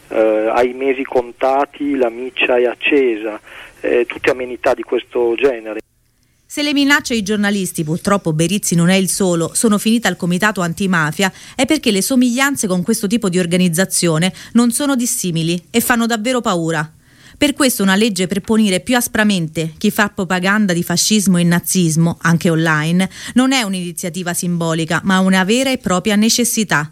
eh, hai mesi contati, la miccia è accesa, eh, tutte amenità di questo genere. Se le minacce ai giornalisti, purtroppo Berizzi non è il solo, sono finite al comitato antimafia, è perché le somiglianze con questo tipo di organizzazione non sono dissimili e fanno davvero paura. Per questo una legge per punire più aspramente chi fa propaganda di fascismo e nazismo, anche online, non è un'iniziativa simbolica, ma una vera e propria necessità.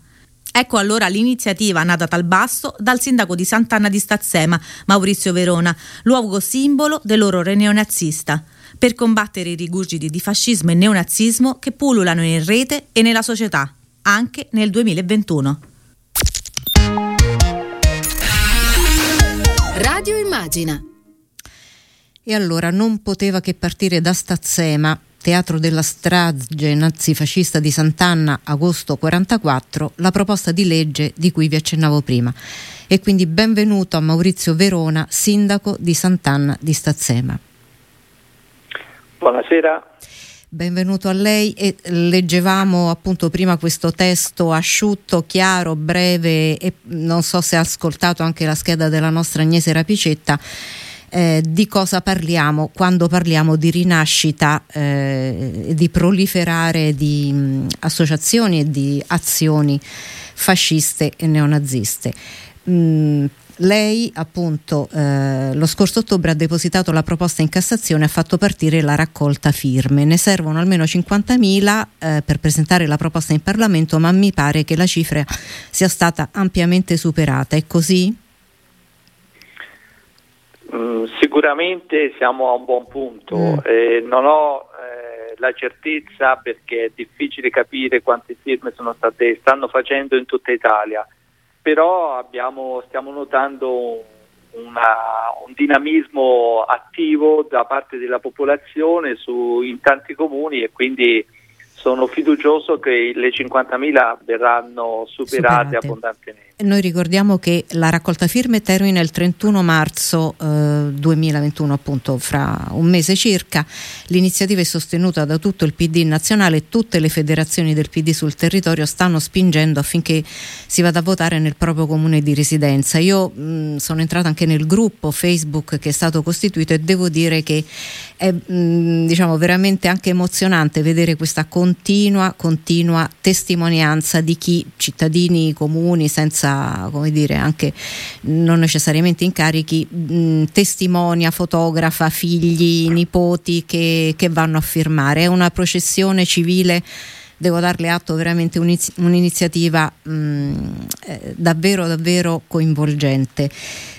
Ecco allora l'iniziativa nata dal basso dal sindaco di Sant'Anna di Stazzema, Maurizio Verona, luogo simbolo dell'orrore neonazista, per combattere i rigurgiti di fascismo e neonazismo che pullulano in rete e nella società, anche nel 2021. Radio Immagina. E allora non poteva che partire da Stazzema teatro della strage nazifascista di Sant'Anna, agosto 44, la proposta di legge di cui vi accennavo prima. E quindi benvenuto a Maurizio Verona, sindaco di Sant'Anna di Stazzema. Buonasera. Benvenuto a lei e leggevamo appunto prima questo testo asciutto, chiaro, breve e non so se ha ascoltato anche la scheda della nostra Agnese Rapicetta eh, di cosa parliamo quando parliamo di rinascita, eh, di proliferare di mh, associazioni e di azioni fasciste e neonaziste. Mm, lei appunto eh, lo scorso ottobre ha depositato la proposta in Cassazione e ha fatto partire la raccolta firme. Ne servono almeno 50.000 eh, per presentare la proposta in Parlamento, ma mi pare che la cifra sia stata ampiamente superata. È così? Mm, sicuramente siamo a un buon punto, mm. eh, non ho eh, la certezza perché è difficile capire quante firme sono state, stanno facendo in tutta Italia, però abbiamo, stiamo notando una, un dinamismo attivo da parte della popolazione su, in tanti comuni e quindi sono fiducioso che le 50.000 verranno superate, superate. abbondantemente. Noi ricordiamo che la raccolta firme termina il 31 marzo eh, 2021, appunto fra un mese circa. L'iniziativa è sostenuta da tutto il PD nazionale e tutte le federazioni del PD sul territorio stanno spingendo affinché si vada a votare nel proprio comune di residenza. Io mh, sono entrata anche nel gruppo Facebook che è stato costituito e devo dire che è mh, diciamo, veramente anche emozionante vedere questa continua, continua testimonianza di chi, cittadini comuni, senza, come dire, anche non necessariamente incarichi, mh, testimonia, fotografa figli, nipoti che, che vanno a firmare. È una processione civile devo darle atto veramente un'iniziativa mh, eh, davvero davvero coinvolgente.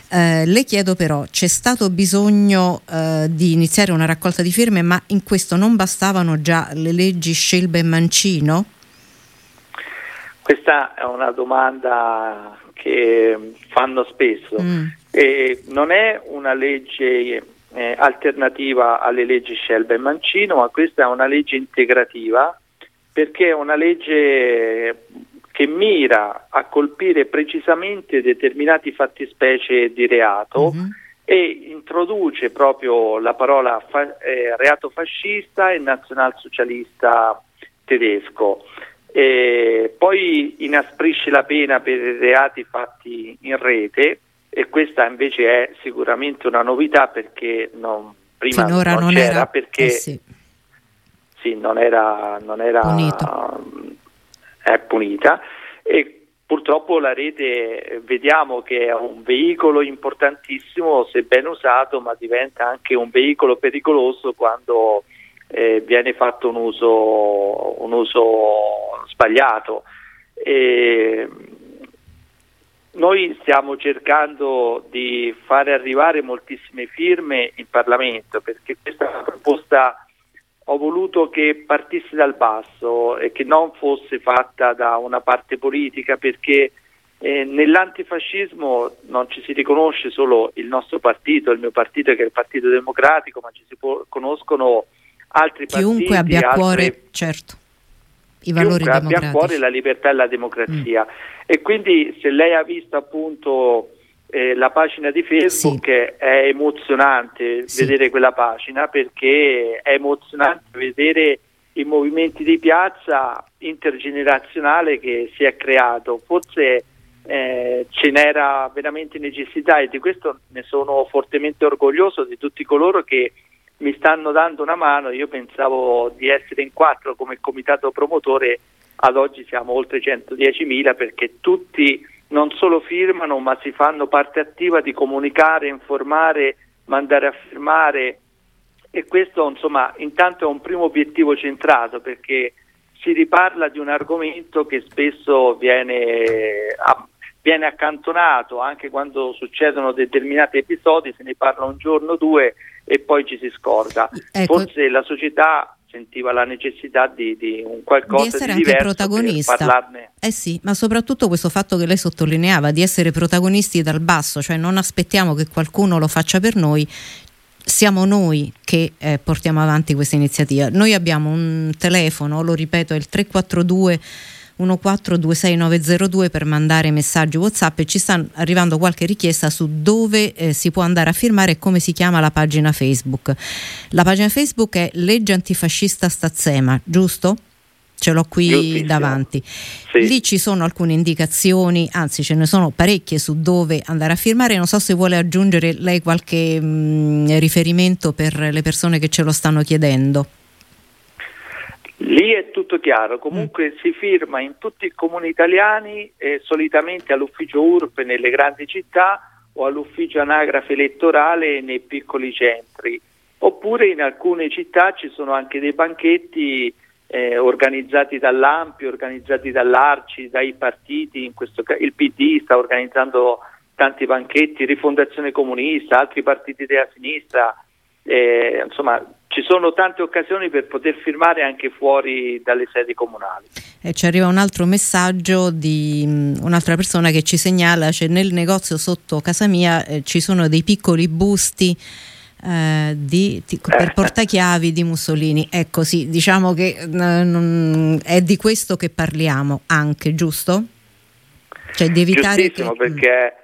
Eh, le chiedo però, c'è stato bisogno eh, di iniziare una raccolta di firme, ma in questo non bastavano già le leggi Scelba e Mancino? Questa è una domanda che fanno spesso. Mm. non è una legge eh, alternativa alle leggi Scelba e Mancino, ma questa è una legge integrativa perché è una legge che mira a colpire precisamente determinati fattispecie di reato uh-huh. e introduce proprio la parola fa- eh, reato fascista e nazionalsocialista tedesco. E poi inasprisce la pena per i reati fatti in rete e questa invece è sicuramente una novità perché non, prima Finora non, non era, perché eh sì. Sì, non era, non era è punita. E purtroppo la rete vediamo che è un veicolo importantissimo se ben usato ma diventa anche un veicolo pericoloso quando eh, viene fatto un uso, un uso sbagliato. E noi stiamo cercando di fare arrivare moltissime firme in Parlamento perché questa proposta ho voluto che partisse dal basso e che non fosse fatta da una parte politica perché eh, nell'antifascismo non ci si riconosce solo il nostro partito, il mio partito che è il Partito Democratico, ma ci si può, conoscono altri Chiunque partiti. Chiunque abbia a cuore, certo, i valori democratici. abbia a cuore la libertà e la democrazia. Mm. E quindi se lei ha visto appunto eh, la pagina di Facebook sì. è emozionante sì. vedere quella pagina perché è emozionante vedere i movimenti di piazza intergenerazionale che si è creato. Forse eh, ce n'era veramente necessità e di questo ne sono fortemente orgoglioso di tutti coloro che mi stanno dando una mano. Io pensavo di essere in quattro come comitato promotore, ad oggi siamo oltre 110.000 perché tutti non solo firmano ma si fanno parte attiva di comunicare, informare, mandare a firmare e questo insomma intanto è un primo obiettivo centrato perché si riparla di un argomento che spesso viene, viene accantonato anche quando succedono determinati episodi, se ne parla un giorno o due e poi ci si scorda. Ecco. Forse la società sentiva la necessità di, di un qualcosa di essere di anche protagonista. Eh sì, ma soprattutto questo fatto che lei sottolineava di essere protagonisti dal basso, cioè non aspettiamo che qualcuno lo faccia per noi, siamo noi che eh, portiamo avanti questa iniziativa. Noi abbiamo un telefono, lo ripeto, è il 342 1426902 per mandare messaggi WhatsApp e ci sta arrivando qualche richiesta su dove eh, si può andare a firmare e come si chiama la pagina Facebook. La pagina Facebook è Legge Antifascista Stazzema, giusto? Ce l'ho qui davanti. Sì. Lì ci sono alcune indicazioni, anzi ce ne sono parecchie su dove andare a firmare. Non so se vuole aggiungere lei qualche mh, mm, riferimento per le persone che ce lo stanno chiedendo. Lì è tutto chiaro, comunque mm. si firma in tutti i comuni italiani, eh, solitamente all'ufficio URP nelle grandi città o all'ufficio anagrafe elettorale nei piccoli centri, oppure in alcune città ci sono anche dei banchetti eh, organizzati dall'Ampi, organizzati dall'Arci, dai partiti, in questo caso il PD sta organizzando tanti banchetti, Rifondazione Comunista, altri partiti della sinistra, eh, insomma ci sono tante occasioni per poter firmare anche fuori dalle sedi comunali. E ci arriva un altro messaggio di um, un'altra persona che ci segnala, cioè nel negozio sotto casa mia eh, ci sono dei piccoli busti eh, di, di, per portachiavi di Mussolini. Ecco sì, diciamo che eh, non, è di questo che parliamo anche, giusto? Cioè di evitare che... perché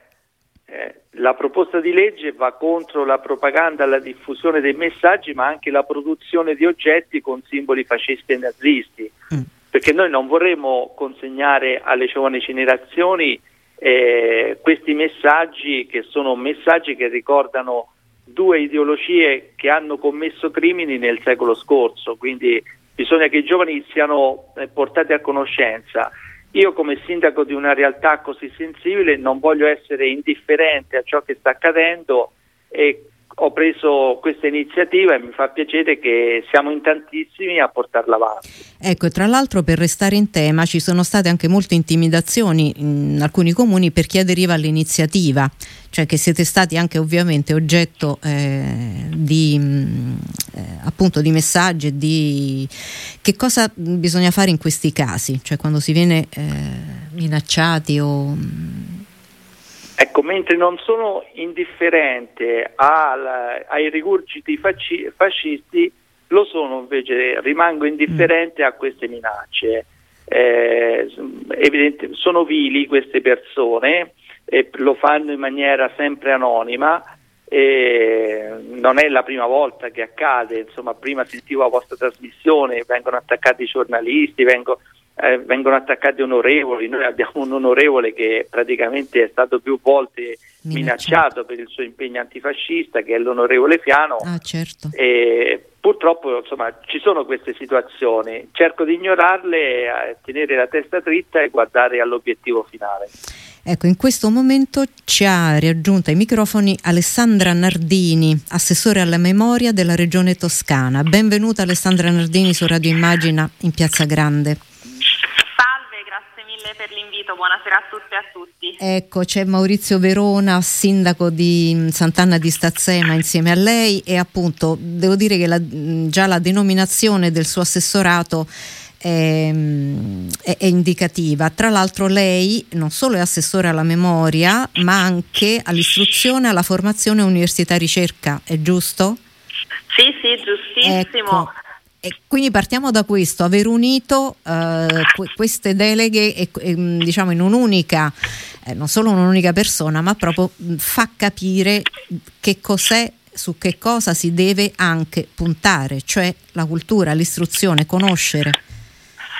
eh, la proposta di legge va contro la propaganda, la diffusione dei messaggi, ma anche la produzione di oggetti con simboli fascisti e nazisti. Mm. Perché noi non vorremmo consegnare alle giovani generazioni eh, questi messaggi che sono messaggi che ricordano due ideologie che hanno commesso crimini nel secolo scorso, quindi bisogna che i giovani siano eh, portati a conoscenza. Io come sindaco di una realtà così sensibile non voglio essere indifferente a ciò che sta accadendo e ho preso questa iniziativa e mi fa piacere che siamo in tantissimi a portarla avanti. Ecco, tra l'altro per restare in tema ci sono state anche molte intimidazioni in alcuni comuni per chi aderiva all'iniziativa, cioè che siete stati anche ovviamente oggetto eh, di, mm, eh, appunto di messaggi di che cosa bisogna fare in questi casi, cioè quando si viene eh, minacciati o mm, Ecco, mentre non sono indifferente al, ai rigurgiti fasci, fascisti, lo sono invece, rimango indifferente a queste minacce. Eh, evidente, sono vili queste persone e lo fanno in maniera sempre anonima. E non è la prima volta che accade, insomma, prima sentivo la vostra trasmissione, vengono attaccati i giornalisti, vengo, eh, vengono attaccati onorevoli, noi abbiamo un onorevole che praticamente è stato più volte minacciato per il suo impegno antifascista, che è l'onorevole Fiano. Ah, certo. E purtroppo insomma, ci sono queste situazioni, cerco di ignorarle, tenere la testa dritta e guardare all'obiettivo finale. Ecco, in questo momento ci ha raggiunto ai microfoni Alessandra Nardini, assessore alla memoria della regione toscana. Benvenuta Alessandra Nardini su Radio Immagina in Piazza Grande per l'invito, buonasera a tutte e a tutti. Ecco, c'è Maurizio Verona, sindaco di mm, Sant'Anna di Stazzema insieme a lei e appunto devo dire che la, mm, già la denominazione del suo assessorato è, mm, è, è, indicativa. Tra l'altro lei non solo è assessore alla memoria ma anche all'istruzione, alla formazione università e ricerca, è giusto? Sì, sì, giustissimo. Ecco. E quindi partiamo da questo, aver unito eh, queste deleghe e, e, mm, diciamo in un'unica, eh, non solo un'unica persona, ma proprio mm, fa capire che cos'è, su che cosa si deve anche puntare, cioè la cultura, l'istruzione, conoscere.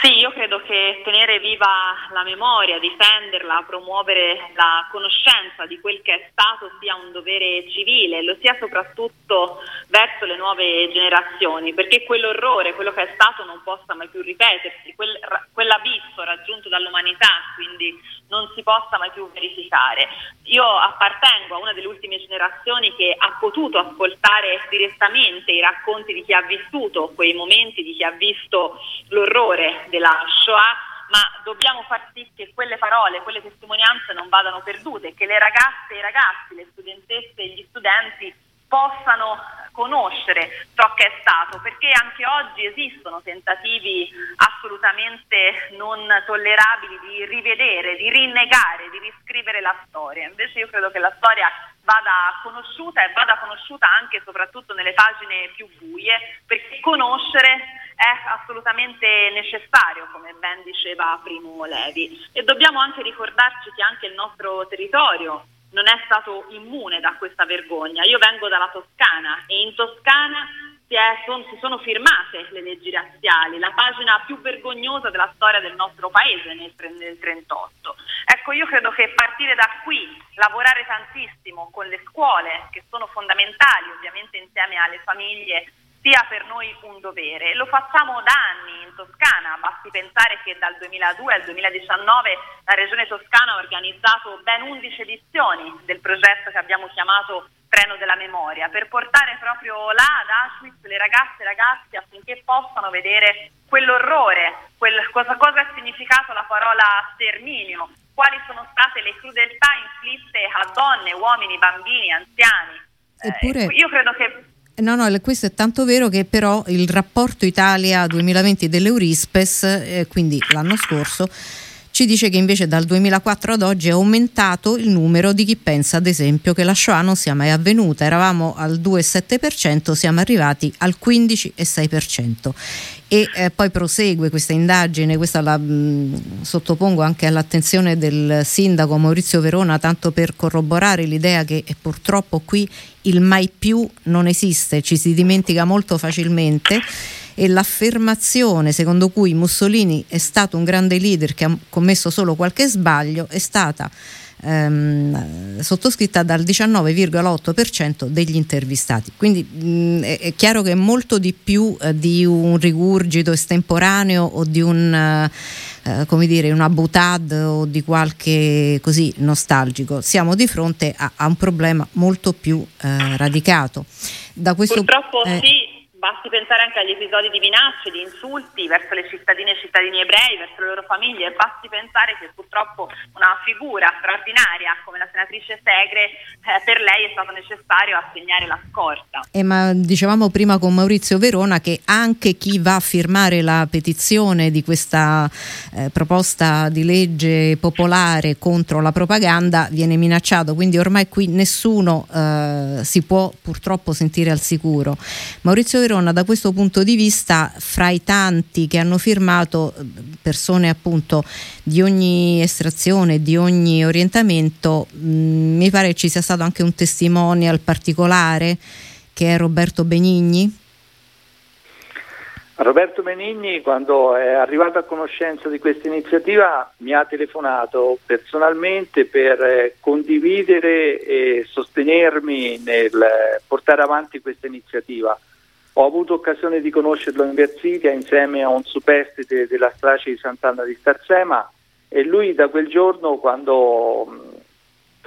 Sì, io credo che tenere viva la memoria, difenderla, promuovere la conoscenza di quel che è stato sia un dovere civile, lo sia soprattutto verso le nuove generazioni, perché quell'orrore, quello che è stato non possa mai più ripetersi, quel, quell'abisso raggiunto dall'umanità, quindi non si possa mai più verificare. Io appartengo a una delle ultime generazioni che ha potuto ascoltare direttamente i racconti di chi ha vissuto quei momenti, di chi ha visto l'orrore della Shoah ma dobbiamo far sì che quelle parole, quelle testimonianze non vadano perdute, che le ragazze e i ragazzi, le studentesse e gli studenti possano conoscere ciò che è stato, perché anche oggi esistono tentativi assolutamente non tollerabili di rivedere, di rinnegare, di riscrivere la storia. Invece io credo che la storia vada conosciuta e vada conosciuta anche e soprattutto nelle pagine più buie, perché conoscere è assolutamente necessario, come ben diceva Primo Levi. E dobbiamo anche ricordarci che anche il nostro territorio non è stato immune da questa vergogna. Io vengo dalla Toscana e in Toscana si, è, son, si, sono firmate le leggi razziali, la pagina più vergognosa della storia del nostro paese nel 1938. Ecco, io credo che partire da qui, lavorare tantissimo con le scuole, che sono fondamentali ovviamente insieme alle famiglie, sia per noi un dovere. Lo facciamo da anni in Toscana, basti pensare che dal 2002 al 2019 la Regione Toscana ha organizzato ben 11 edizioni del progetto che abbiamo chiamato Treno della Memoria, per portare proprio là ad Auschwitz le ragazze e ragazzi affinché possano vedere quell'orrore, quel, cosa, cosa ha significato la parola sterminio, quali sono state le crudeltà inflitte a donne, uomini, bambini, anziani. Eppure... Eh, io credo che No, no, questo è tanto vero che però il rapporto Italia 2020 dell'Eurispes, eh, quindi l'anno scorso, ci dice che invece dal 2004 ad oggi è aumentato il numero di chi pensa ad esempio che la Shoah non sia mai avvenuta, eravamo al 2,7%, siamo arrivati al 15,6% e eh, poi prosegue questa indagine, questa la mh, sottopongo anche all'attenzione del sindaco Maurizio Verona, tanto per corroborare l'idea che eh, purtroppo qui il mai più non esiste, ci si dimentica molto facilmente e l'affermazione secondo cui Mussolini è stato un grande leader che ha commesso solo qualche sbaglio è stata ehm, sottoscritta dal 19,8% degli intervistati. Quindi mh, è, chiaro che è molto di più eh, di un rigurgito estemporaneo o di un, eh, come dire, una butad o di qualche così nostalgico. Siamo di fronte a, a un problema molto più eh, radicato. Da questo, Purtroppo eh, sì Basti pensare anche agli episodi di minacce, di insulti verso le cittadine e cittadini ebrei, verso le loro famiglie. Basti pensare che purtroppo una figura straordinaria come la senatrice Segre, eh, per lei è stato necessario assegnare la scorta. Eh, ma dicevamo prima con Maurizio Verona che anche chi va a firmare la petizione di questa eh, proposta di legge popolare contro la propaganda viene minacciato, quindi ormai qui nessuno eh, si può purtroppo sentire al sicuro. Maurizio Verona da questo punto di vista fra i tanti che hanno firmato persone appunto di ogni estrazione, di ogni orientamento, mh, mm, mi pare ci sia stato anche un testimonial particolare che è Roberto Benigni. Roberto Benigni, quando è arrivato a conoscenza di questa iniziativa, mi ha telefonato personalmente per eh, condividere e sostenermi nel portare avanti questa iniziativa. Ho avuto occasione di conoscerlo in Versilia insieme a un superstite della strage di Sant'Anna di Stazzema e lui da quel giorno quando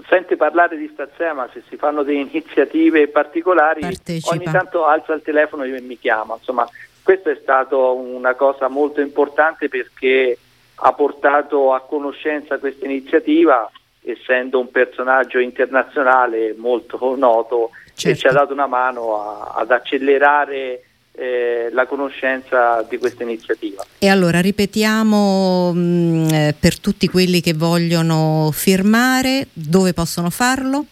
sente parlare di Stazzema, se si fanno delle iniziative particolari, Partecipa. ogni tanto alza il telefono e mi chiama. Insomma, questa è stata una cosa molto importante perché ha portato a conoscenza questa iniziativa, essendo un personaggio internazionale molto noto certo. ci ha dato una mano a, ad accelerare eh, la conoscenza di questa iniziativa. E allora ripetiamo mh, mm, eh, per tutti quelli che vogliono firmare dove possono farlo?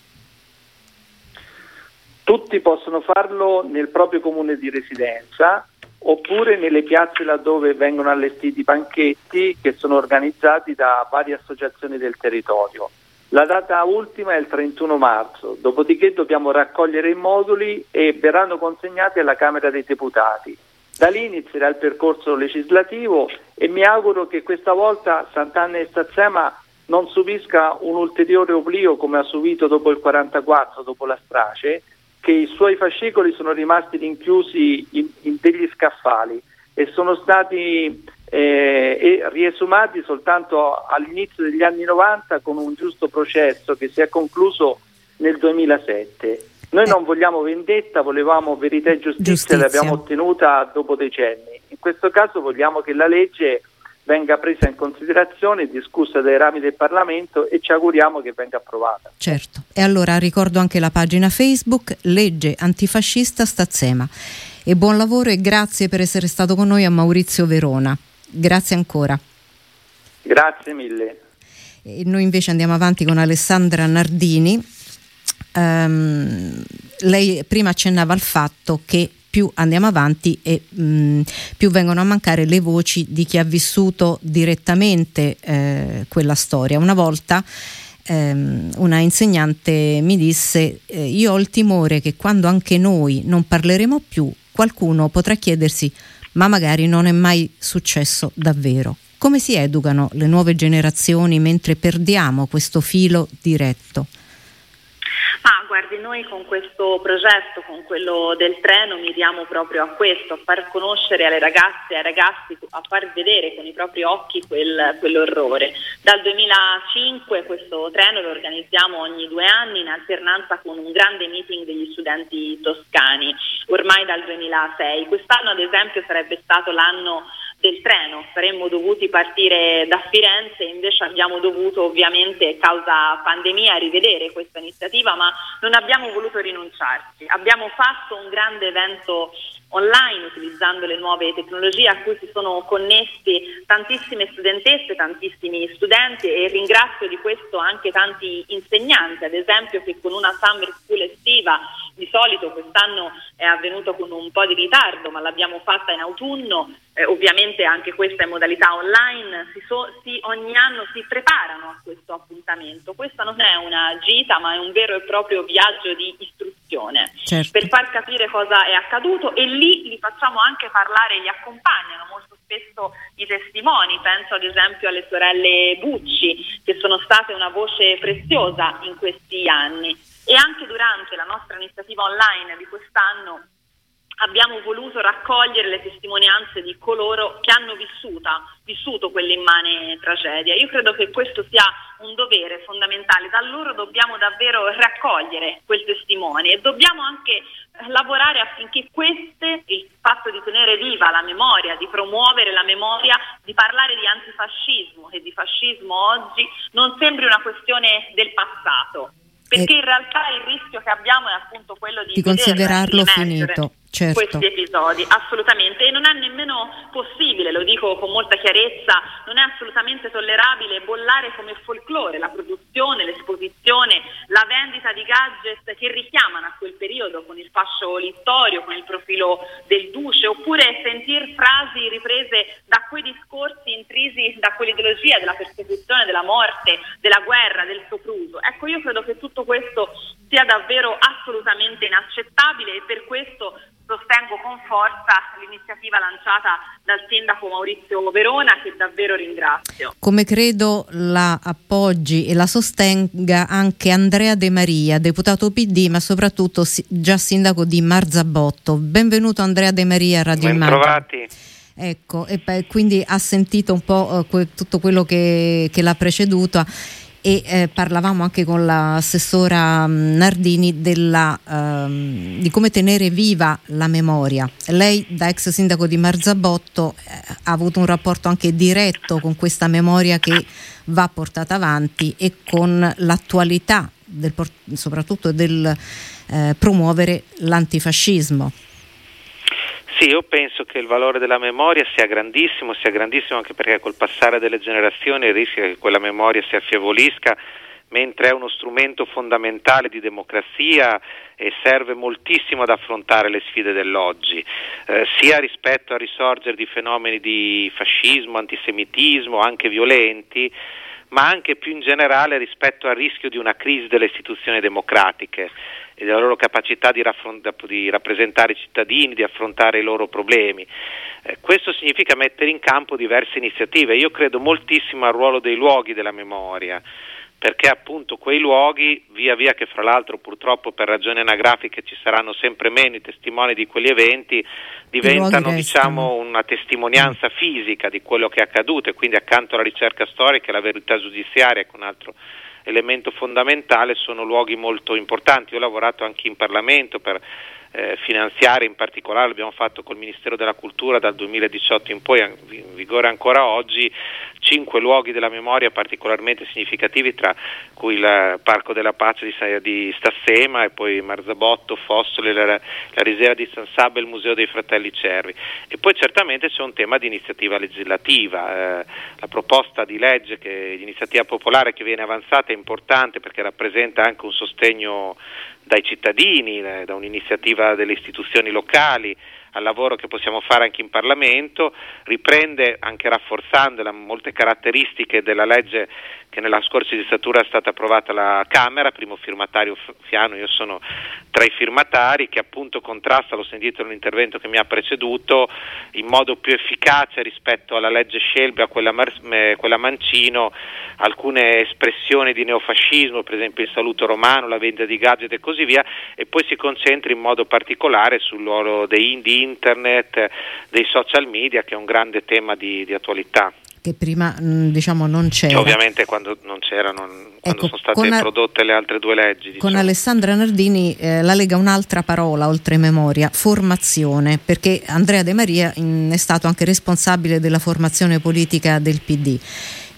Tutti possono farlo nel proprio comune di residenza oppure nelle piazze laddove vengono allestiti banchetti che sono organizzati da varie associazioni del territorio. La data ultima è il 31 marzo, dopodiché dobbiamo raccogliere i moduli e verranno consegnati alla Camera dei Deputati. Da lì inizierà il percorso legislativo e mi auguro che questa volta Sant'Anna e Stazzema non subisca un ulteriore oblio come ha subito dopo il 1944, dopo la strage, che i suoi fascicoli sono rimasti rinchiusi in, in degli scaffali e sono stati eh, riesumati soltanto all'inizio degli anni 90 con un giusto processo che si è concluso nel 2007. Noi non vogliamo vendetta, volevamo verità e giustizia, giustizia. l'abbiamo ottenuta dopo decenni. In questo caso vogliamo che la legge venga presa in considerazione, discussa dai rami del Parlamento e ci auguriamo che venga approvata. Certo, e allora ricordo anche la pagina Facebook Legge Antifascista Stazzema. E buon lavoro e grazie per essere stato con noi a Maurizio Verona. Grazie ancora. Grazie mille. E noi invece andiamo avanti con Alessandra Nardini. Um, lei prima accennava al fatto che più andiamo avanti e mh, mm, più vengono a mancare le voci di chi ha vissuto direttamente eh, quella storia. Una volta ehm, una insegnante mi disse eh, io ho il timore che quando anche noi non parleremo più qualcuno potrà chiedersi ma magari non è mai successo davvero. Come si educano le nuove generazioni mentre perdiamo questo filo diretto? Guardi, noi con questo progetto, con quello del treno, miriamo proprio a questo, a far conoscere alle ragazze e ai ragazzi, a far vedere con i propri occhi quel, quell'orrore. Dal 2005 questo treno lo organizziamo ogni due anni in alternanza con un grande meeting degli studenti toscani, ormai dal 2006. Quest'anno ad esempio sarebbe stato l'anno del treno. Saremmo dovuti partire da Firenze, invece abbiamo dovuto ovviamente, causa pandemia, rivedere questa iniziativa, ma non abbiamo voluto rinunciarci. Abbiamo fatto un grande evento online utilizzando le nuove tecnologie a cui si sono connessi tantissime studentesse, tantissimi studenti e ringrazio di questo anche tanti insegnanti, ad esempio che con una summer school estiva di solito quest'anno è avvenuto con un po' di ritardo, ma l'abbiamo fatta in autunno, eh, ovviamente anche questa è modalità online, si so, si, ogni anno si preparano a questo appuntamento. Questa non è una gita, ma è un vero e proprio viaggio di istruzione certo. per far capire cosa è accaduto e lì li facciamo anche parlare, li accompagnano molto spesso i testimoni, penso ad esempio alle sorelle Bucci che sono state una voce preziosa in questi anni e anche durante la nostra iniziativa online di quest'anno abbiamo voluto raccogliere le testimonianze di coloro che hanno vissuta, vissuto quell'immane tragedia. Io credo che questo sia un dovere fondamentale, da loro dobbiamo davvero raccogliere quel testimone e dobbiamo anche lavorare affinché queste, il fatto di tenere viva la memoria, di promuovere la memoria, di parlare di antifascismo e di fascismo oggi non sembri una questione del passato, perché in realtà il rischio che abbiamo è appunto quello di, di considerarlo finito certo. questi episodi, assolutamente, e non è nemmeno possibile, lo dico con molta chiarezza, non è assolutamente tollerabile bollare come folklore la produzione, l'esposizione, la vendita di gadget che richiamano a quel periodo con il fascio littorio, con il profilo del duce, oppure sentir frasi riprese da quei discorsi intrisi da quell'ideologia della persecuzione, della morte, della guerra, del sopruso. Ecco, io credo che tutto questo sia davvero assolutamente inaccettabile e per questo sostengo con forza l'iniziativa lanciata dal sindaco Maurizio Verona che davvero ringrazio. Come credo la appoggi e la sostenga anche Andrea De Maria, deputato PD ma soprattutto già sindaco di Marzabotto. Benvenuto Andrea De Maria a Radio Immagine. Ecco, e quindi ha sentito un po' que- tutto quello che, che l'ha preceduto e eh, parlavamo anche con l'assessora mm, Nardini della, ehm, di come tenere viva la memoria. Lei da ex sindaco di Marzabotto eh, ha avuto un rapporto anche diretto con questa memoria che va portata avanti e con l'attualità del, soprattutto del eh, promuovere l'antifascismo. Sì, io penso che il valore della memoria sia grandissimo, sia grandissimo anche perché col passare delle generazioni rischia che quella memoria si affievolisca, mentre è uno strumento fondamentale di democrazia e serve moltissimo ad affrontare le sfide dell'oggi, eh, sia rispetto al risorgere di fenomeni di fascismo, antisemitismo, anche violenti, ma anche più in generale rispetto al rischio di una crisi delle istituzioni democratiche e della loro capacità di, raffront- di rappresentare i cittadini, di affrontare i loro problemi. Eh, questo significa mettere in campo diverse iniziative. Io credo moltissimo al ruolo dei luoghi della memoria perché appunto quei luoghi, via via che fra l'altro purtroppo per ragioni anagrafiche ci saranno sempre meno i testimoni di quegli eventi, diventano diciamo, una testimonianza fisica di quello che è accaduto e quindi accanto alla ricerca storica e alla verità giudiziaria, che è un altro elemento fondamentale, sono luoghi molto importanti. Io ho lavorato anche in Parlamento per eh, finanziare in particolare, l'abbiamo fatto col Ministero della Cultura dal 2018 in poi, in vigore ancora oggi, cinque luoghi della memoria particolarmente significativi, tra cui il Parco della Pace di, di Stassema e poi Marzabotto, Fossoli, la, la Risera di San Sabba e il Museo dei Fratelli Cervi. E poi certamente c'è un tema di iniziativa legislativa, eh, la proposta di legge che, di iniziativa popolare che viene avanzata è importante perché rappresenta anche un sostegno dai cittadini, eh, da un'iniziativa delle istituzioni locali, al lavoro che possiamo fare anche in Parlamento, riprende anche rafforzando la, molte caratteristiche della legge che nella scorsa legislatura è stata approvata alla Camera, primo firmatario Fiano, io sono tra i firmatari, che appunto contrasta, l'ho sentito nell'intervento che mi ha preceduto, in modo più efficace rispetto alla legge Scelby, a quella, quella Mancino, alcune espressioni di neofascismo, per esempio il saluto romano, la vendita di gadget e così via, e poi si concentra in modo particolare sul ruolo di internet, dei social media, che è un grande tema di, di attualità. Che prima mh, diciamo non c'era. Ovviamente quando non c'era, non, quando Ecco, sono state con a- introdotte le altre due leggi. Con diciamo. Alessandra Nardini eh, la lega un'altra parola oltre memoria, formazione, perché Andrea De Maria mh, è stato anche responsabile della formazione politica del PD.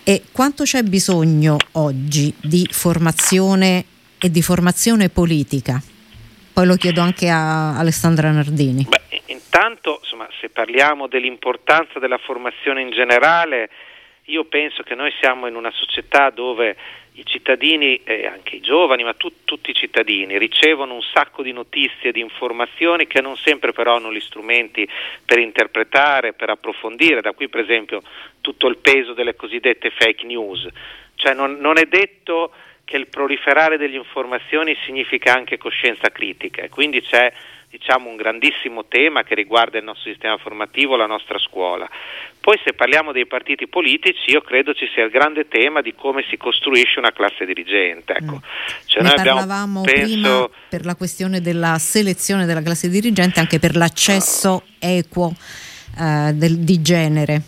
E quanto c'è bisogno oggi di formazione e di formazione politica? Poi lo chiedo anche a Alessandra Nardini. Beh, intanto, insomma, se parliamo dell'importanza della formazione in generale, io penso che noi siamo in una società dove i cittadini e anche i giovani, ma tu- tutti i cittadini ricevono un sacco di notizie, di informazioni che non sempre però hanno gli strumenti per interpretare, per approfondire, da qui per esempio tutto il peso delle cosiddette fake news. Cioè non, non è detto che il proliferare delle informazioni significa anche coscienza critica e quindi c'è diciamo, un grandissimo tema che riguarda il nostro sistema formativo, la nostra scuola. Poi se parliamo dei partiti politici, io credo ci sia il grande tema di come si costruisce una classe dirigente. Ecco. Cioè, ne noi abbiamo, parlavamo penso, prima per la questione della selezione della classe dirigente, anche per l'accesso equo eh, del- di genere.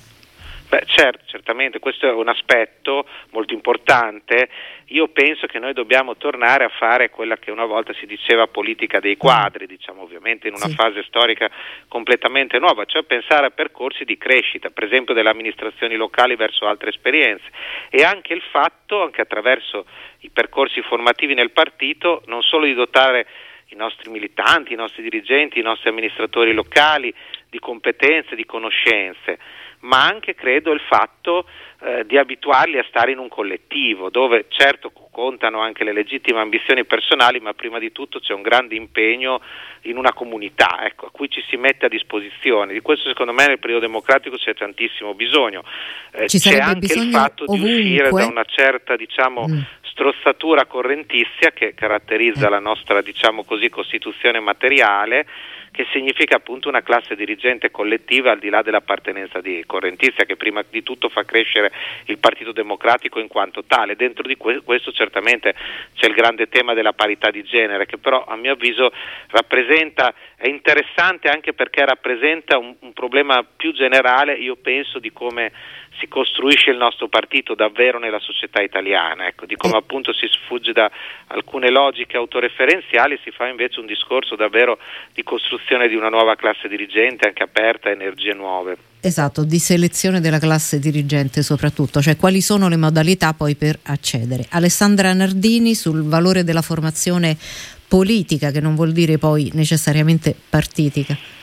Beh, certo, certamente, questo è un aspetto molto importante. Io penso che noi dobbiamo tornare a fare quella che una volta si diceva politica dei quadri, diciamo ovviamente in una Sì. fase storica completamente nuova, cioè pensare a percorsi di crescita, per esempio delle amministrazioni locali verso altre esperienze e anche il fatto, anche attraverso i percorsi formativi nel partito, non solo di dotare i nostri militanti, i nostri dirigenti, i nostri amministratori locali di competenze, di conoscenze, ma anche credo il fatto eh, di abituarli a stare in un collettivo dove certo contano anche le legittime ambizioni personali, ma prima di tutto c'è un grande impegno in una comunità ecco, a cui ci si mette a disposizione. Di questo secondo me nel periodo democratico c'è tantissimo bisogno. Eh, c'è anche il bisogno fatto di uscire ovunque. da una certa diciamo, Mm. strozzatura correntizia che caratterizza la nostra diciamo così, costituzione materiale che significa appunto una classe dirigente collettiva al di là dell'appartenenza di correntizia che prima di tutto fa crescere il Partito Democratico in quanto tale. Dentro di que- questo certamente c'è il grande tema della parità di genere che però a mio avviso rappresenta, è interessante anche perché rappresenta un, un problema più generale, io penso, di come si costruisce il nostro partito davvero nella società italiana, ecco, di come appunto si sfugge da alcune logiche autoreferenziali e si fa invece un discorso davvero di costruzione di una nuova classe dirigente anche aperta a energie nuove. Esatto, di selezione della classe dirigente soprattutto, cioè quali sono le modalità poi per accedere. Alessandra Nardini sul valore della formazione politica, che non vuol dire poi necessariamente partitica.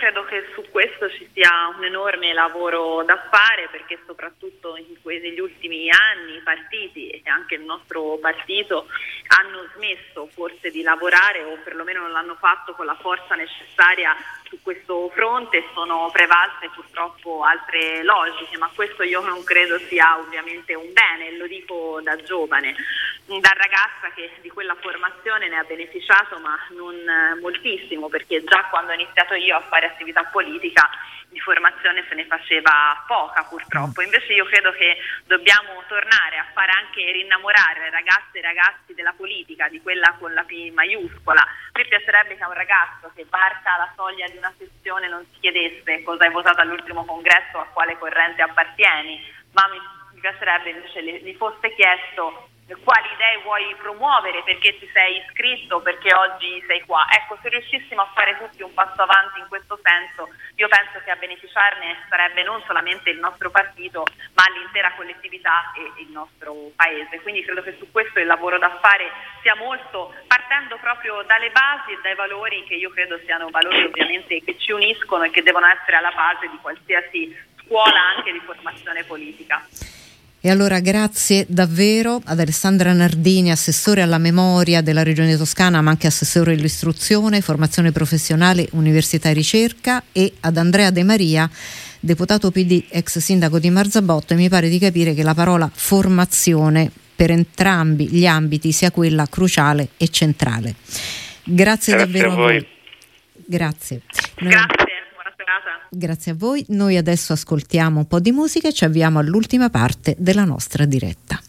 Credo che su questo ci sia un enorme lavoro da fare perché soprattutto que- negli ultimi anni i partiti e anche il nostro partito hanno smesso forse di lavorare o perlomeno non l'hanno fatto con la forza necessaria su questo fronte sono prevalse purtroppo altre logiche, ma questo io non credo sia ovviamente un bene, lo dico da giovane, da ragazza che di quella formazione ne ha beneficiato ma non eh, moltissimo perché già quando ho iniziato io a fare attività politica di formazione se ne faceva poca purtroppo, invece io credo che dobbiamo tornare a fare anche rinnamorare ragazze e ragazzi della politica, di quella con la P maiuscola. A me piacerebbe che un ragazzo che varca la soglia di una sessione non si chiedesse cosa hai votato all'ultimo congresso, a quale corrente appartieni, ma mi, piacerebbe invece gli fosse chiesto quali idee vuoi promuovere, perché ti sei iscritto, perché oggi sei qua. Ecco, se riuscissimo a fare tutti un passo avanti in questo senso, io penso che a beneficiarne sarebbe non solamente il nostro partito, ma l'intera collettività e il nostro paese. Quindi credo che su questo il lavoro da fare sia molto partendo proprio dalle basi e dai valori che io credo siano valori ovviamente che ci uniscono e che devono essere alla base di qualsiasi scuola anche di formazione politica. E allora grazie davvero ad Alessandra Nardini, assessore alla memoria della Regione Toscana, ma anche assessore all'istruzione, formazione professionale, università e ricerca, e ad Andrea De Maria, deputato PD, ex sindaco di Marzabotto. E mi pare di capire che la parola formazione per entrambi gli ambiti sia quella cruciale e centrale. Grazie, Grazie davvero a voi. Grazie. Noi- Grazie, buona serata. Grazie a voi. Noi adesso ascoltiamo un po' di musica e ci avviamo all'ultima parte della nostra diretta.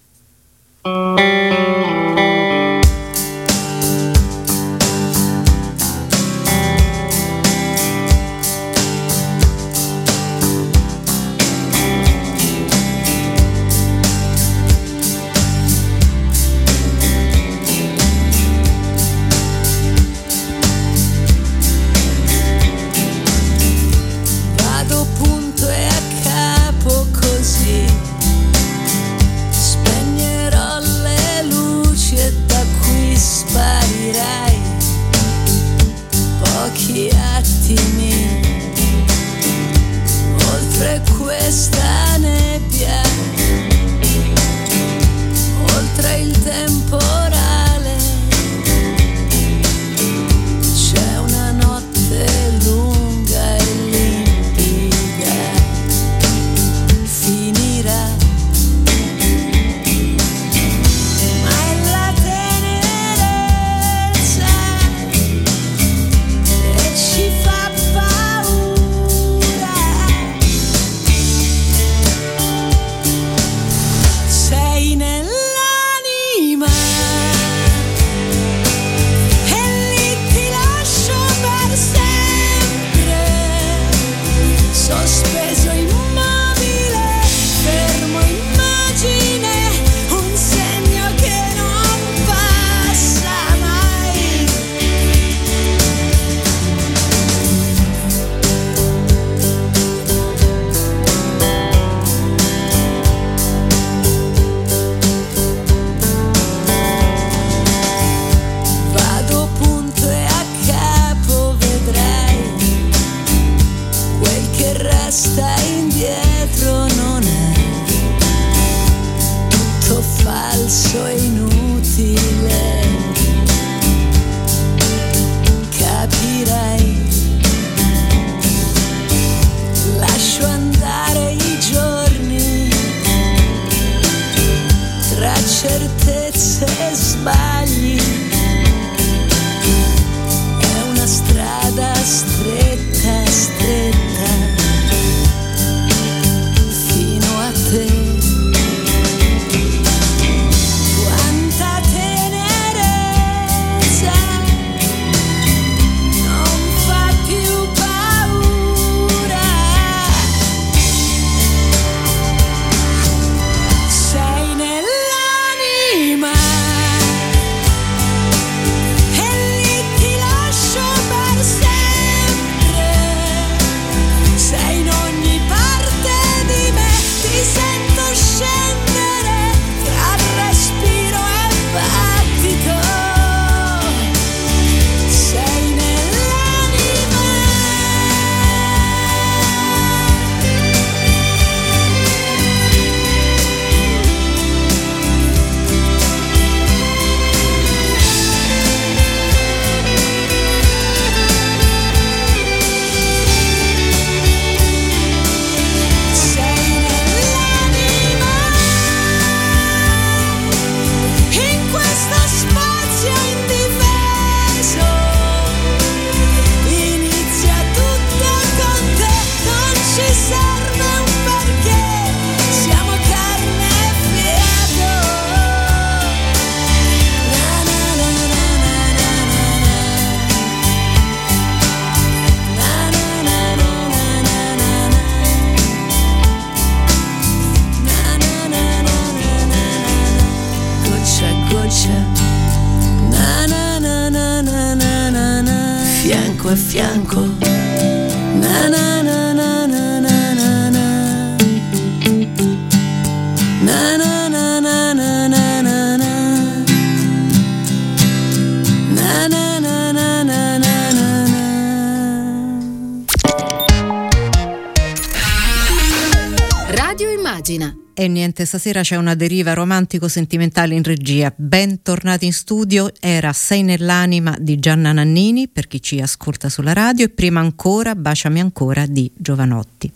Niente, stasera c'è una deriva romantico-sentimentale in regia. Bentornati in studio, era Sei nell'anima di Gianna Nannini, per chi ci ascolta sulla radio, e prima ancora Baciami ancora di Giovanotti.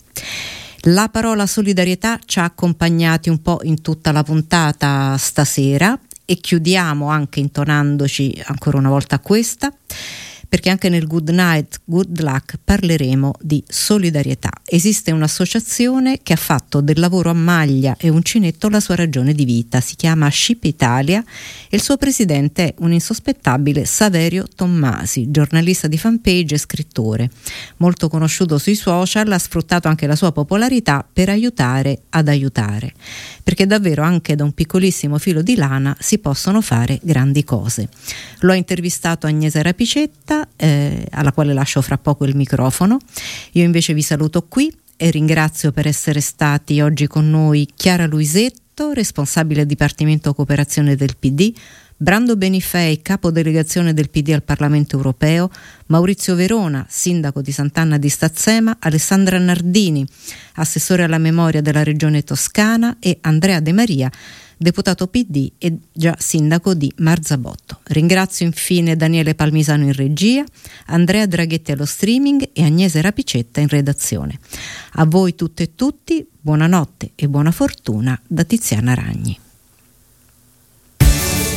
La parola solidarietà ci ha accompagnati un po' in tutta la puntata stasera e chiudiamo anche intonandoci ancora una volta a questa. Perché anche nel Good Night, Good Luck parleremo di solidarietà. Esiste un'associazione che ha fatto del lavoro a maglia e uncinetto la sua ragione di vita, si chiama Ship Italia e il suo presidente è un insospettabile Saverio Tommasi, giornalista di fanpage e scrittore. Molto conosciuto sui social, ha sfruttato anche la sua popolarità per aiutare ad aiutare, perché davvero anche da un piccolissimo filo di lana si possono fare grandi cose. L'ho intervistato Agnese Rapicetta, eh, alla quale lascio fra poco il microfono. Io invece vi saluto qui e ringrazio per essere stati oggi con noi Chiara Luisetto, responsabile Dipartimento Cooperazione del PD, Brando Benifei, capo delegazione del PD al Parlamento europeo, Maurizio Verona, sindaco di Sant'Anna di Stazzema, Alessandra Nardini, assessore alla memoria della regione toscana e Andrea De Maria, deputato PD e già sindaco di Marzabotto. Ringrazio infine Daniele Palmisano in regia, Andrea Draghetti allo streaming e Agnese Rapicetta in redazione. A voi tutte e tutti, buonanotte e buona fortuna da Tiziana Ragni.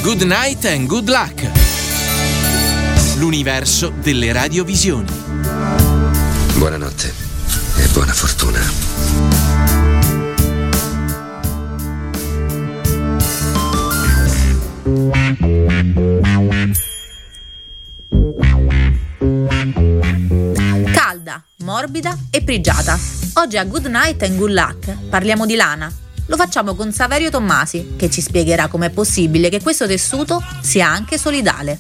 Good night and good luck. L'universo delle radiovisioni. Buonanotte e buona fortuna. Calda, morbida e prigiata. Oggi a Good Night and Good Luck parliamo di lana. Lo facciamo con Saverio Tommasi, che ci spiegherà com'è possibile che questo tessuto sia anche solidale.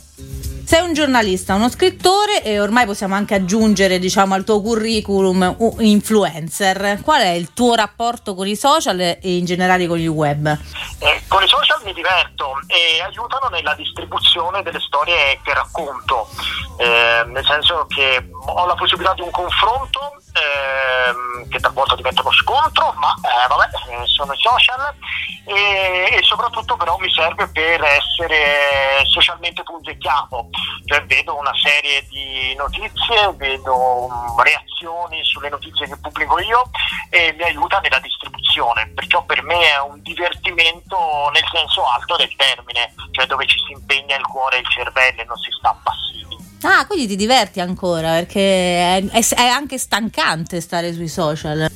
Sei un giornalista, uno scrittore e ormai possiamo anche aggiungere diciamo, al tuo curriculum influencer. Qual è il tuo rapporto con i social e in generale con il web? Eh, con i social mi diverto e aiutano nella distribuzione delle storie che racconto, eh, nel senso che ho la possibilità di un confronto ehm, che talvolta diventa uno scontro, ma eh, vabbè, eh, sono i social e, e, soprattutto però mi serve per essere socialmente punzecchiato, cioè vedo una serie di notizie, vedo um, reazioni sulle notizie che pubblico io e mi aiuta nella distribuzione, perciò per me è un divertimento nel senso alto del termine, cioè dove ci si impegna il cuore e il cervello e non si sta passivi. Ah, quindi ti diverti ancora perché è, è, è, anche stancante stare sui social.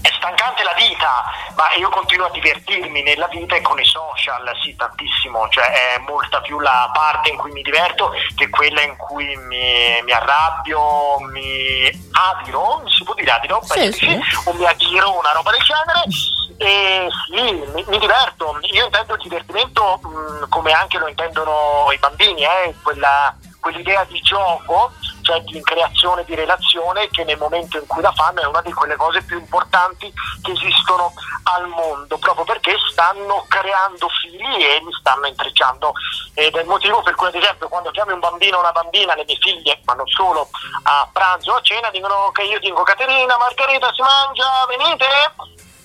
È stancante la vita, ma io continuo a divertirmi nella vita e con i social, sì, tantissimo, cioè è molta più la parte in cui mi diverto che quella in cui mi, mi arrabbio, mi adiro, si può dire adiro? Sì, sì. o mi adiro, una roba del genere. E sì, mi, mi diverto. Io intendo il divertimento mh, come anche lo intendono i bambini, eh, quella quell'idea di gioco, cioè di creazione di relazione, che nel momento in cui la fanno è una di quelle cose più importanti che esistono al mondo, proprio perché stanno creando fili e li stanno intrecciando. Ed è il motivo per cui, ad esempio, quando chiami un bambino o una bambina, le mie figlie, ma non solo, a pranzo o a cena, dicono che io dico Caterina, Margherita si mangia, venite?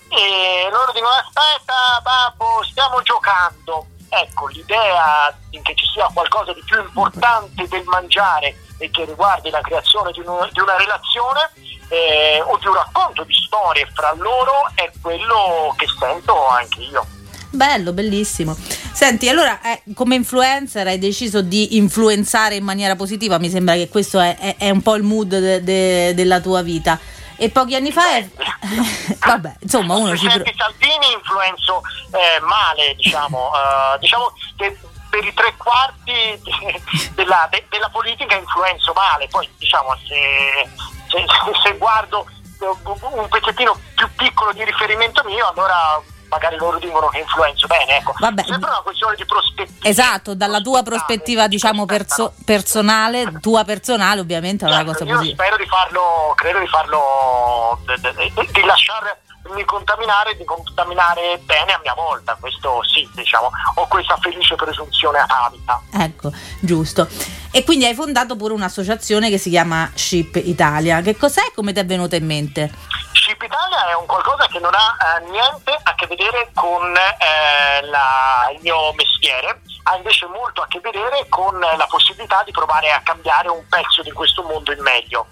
E loro dicono aspetta babbo, stiamo giocando Ecco, l'idea che ci sia qualcosa di più importante del mangiare e che riguardi la creazione di, un, di una relazione eh, o di un racconto di storie fra loro è quello che sento anche io. Bello, bellissimo. Senti, allora eh, come influencer hai deciso di influenzare in maniera positiva, mi sembra che questo è, è, è un po' il mood de, de, della tua vita e pochi anni fa è... vabbè insomma uno ci pro... Salvini influenzo eh, male diciamo uh, diciamo che per i tre quarti della, de, della, politica influenzo male. Poi diciamo se, se, se guardo un pezzettino più piccolo di riferimento mio allora magari loro dicono che influenzo bene, ecco. Vabbè. Sembra una questione di prospettiva. Esatto, dalla tua prospettiva diciamo perso- personale, tua personale ovviamente è una certo, cosa io così. spero di farlo, credo di farlo, di, di lasciare mi contaminare di contaminare bene a mia volta, questo sì, diciamo, ho questa felice presunzione atavica. Ecco, giusto. E quindi hai fondato pure un'associazione che si chiama Ship Italia. Che cos'è e come ti è venuta in mente? Ship Italia è un qualcosa che non ha eh, niente a che vedere con eh, la, il mio mestiere, ha invece molto a che vedere con la possibilità di provare a cambiare un pezzo di questo mondo in meglio.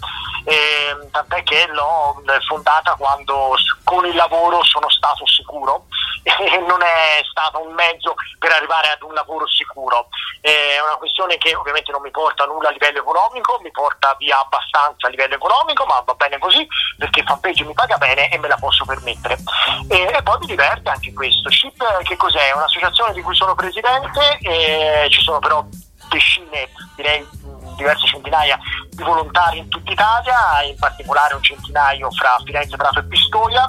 E, tant'è che l'ho fondata quando con il lavoro sono stato sicuro e non è stato un mezzo per arrivare ad un lavoro sicuro. È una questione che ovviamente non mi porta nulla a livello economico, mi porta via abbastanza a livello economico, ma va bene così perché fanpage mi paga bene e me la posso permettere. E, e poi mi diverte anche questo. SHIP che cos'è? È un'associazione di cui sono presidente, e ci sono però decine, direi diverse centinaia di volontari in tutta Italia, in particolare un centinaio fra Firenze, Prato e Pistoia,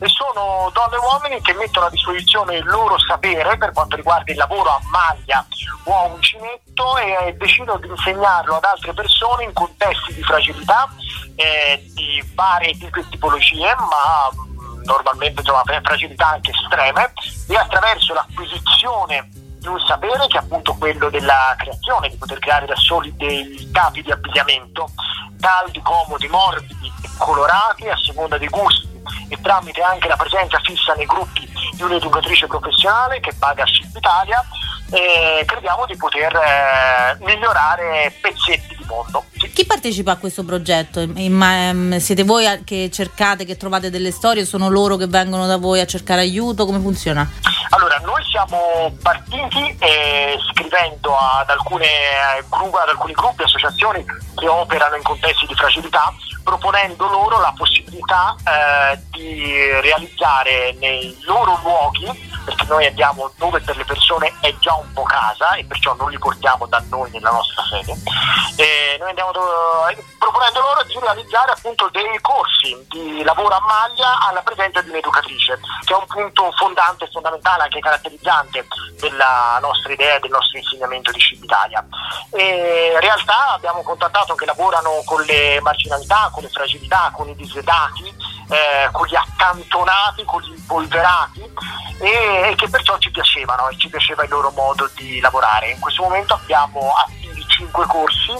e sono donne e uomini che mettono a disposizione il loro sapere per quanto riguarda il lavoro a maglia o a uncinetto e decidono di insegnarlo ad altre persone in contesti di fragilità eh, di varie tipologie, ma normalmente insomma, fragilità anche estreme, e attraverso l'acquisizione di un sapere che è appunto quello della creazione, di poter creare da soli dei capi di abbigliamento caldi, comodi, morbidi e colorati a seconda dei gusti e tramite anche la presenza fissa nei gruppi di un'educatrice professionale che paga Ship Italia eh, crediamo di poter eh, migliorare pezzetti di mondo. Chi partecipa a questo progetto? Ehm, siete voi che cercate, che trovate delle storie? Sono loro che vengono da voi a cercare aiuto? Come funziona? Allora, noi siamo partiti eh, scrivendo ad, alcune, eh, ad alcuni gruppi, associazioni che operano in contesti di fragilità, proponendo loro la possibilità eh, di realizzare nei loro luoghi perché noi andiamo dove per le persone è già un po' casa e perciò non li portiamo da noi nella nostra sede. E noi andiamo dove, proponendo loro di realizzare appunto dei corsi di lavoro a maglia alla presenza di un'educatrice, che è un punto fondante fondamentale, anche caratterizzante della nostra idea e del nostro insegnamento di Cibo Italia. E in realtà abbiamo contattato che lavorano con le marginalità, con le fragilità, con i disedati, eh, con gli accantonati, con gli impolverati e, e che perciò ci piacevano e ci piaceva il loro modo di lavorare. In questo momento abbiamo attivi 5 corsi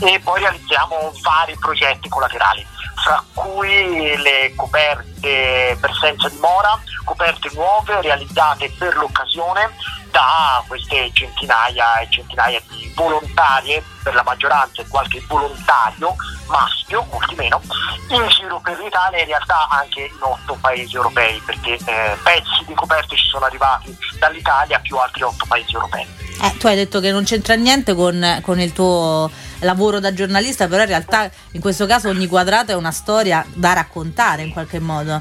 e poi realizziamo vari progetti collaterali, fra cui le coperte per senza dimora, coperte nuove realizzate per l'occasione da queste centinaia e centinaia di volontarie, per la maggioranza qualche volontario maschio, molti meno, in giro per l'Italia e in realtà anche in otto paesi europei, perché eh, pezzi di coperte ci sono arrivati dall'Italia più altri otto paesi europei. Eh, tu hai detto che non c'entra niente con, con il tuo lavoro da giornalista, però in realtà in questo caso ogni quadrato è una storia da raccontare in qualche modo.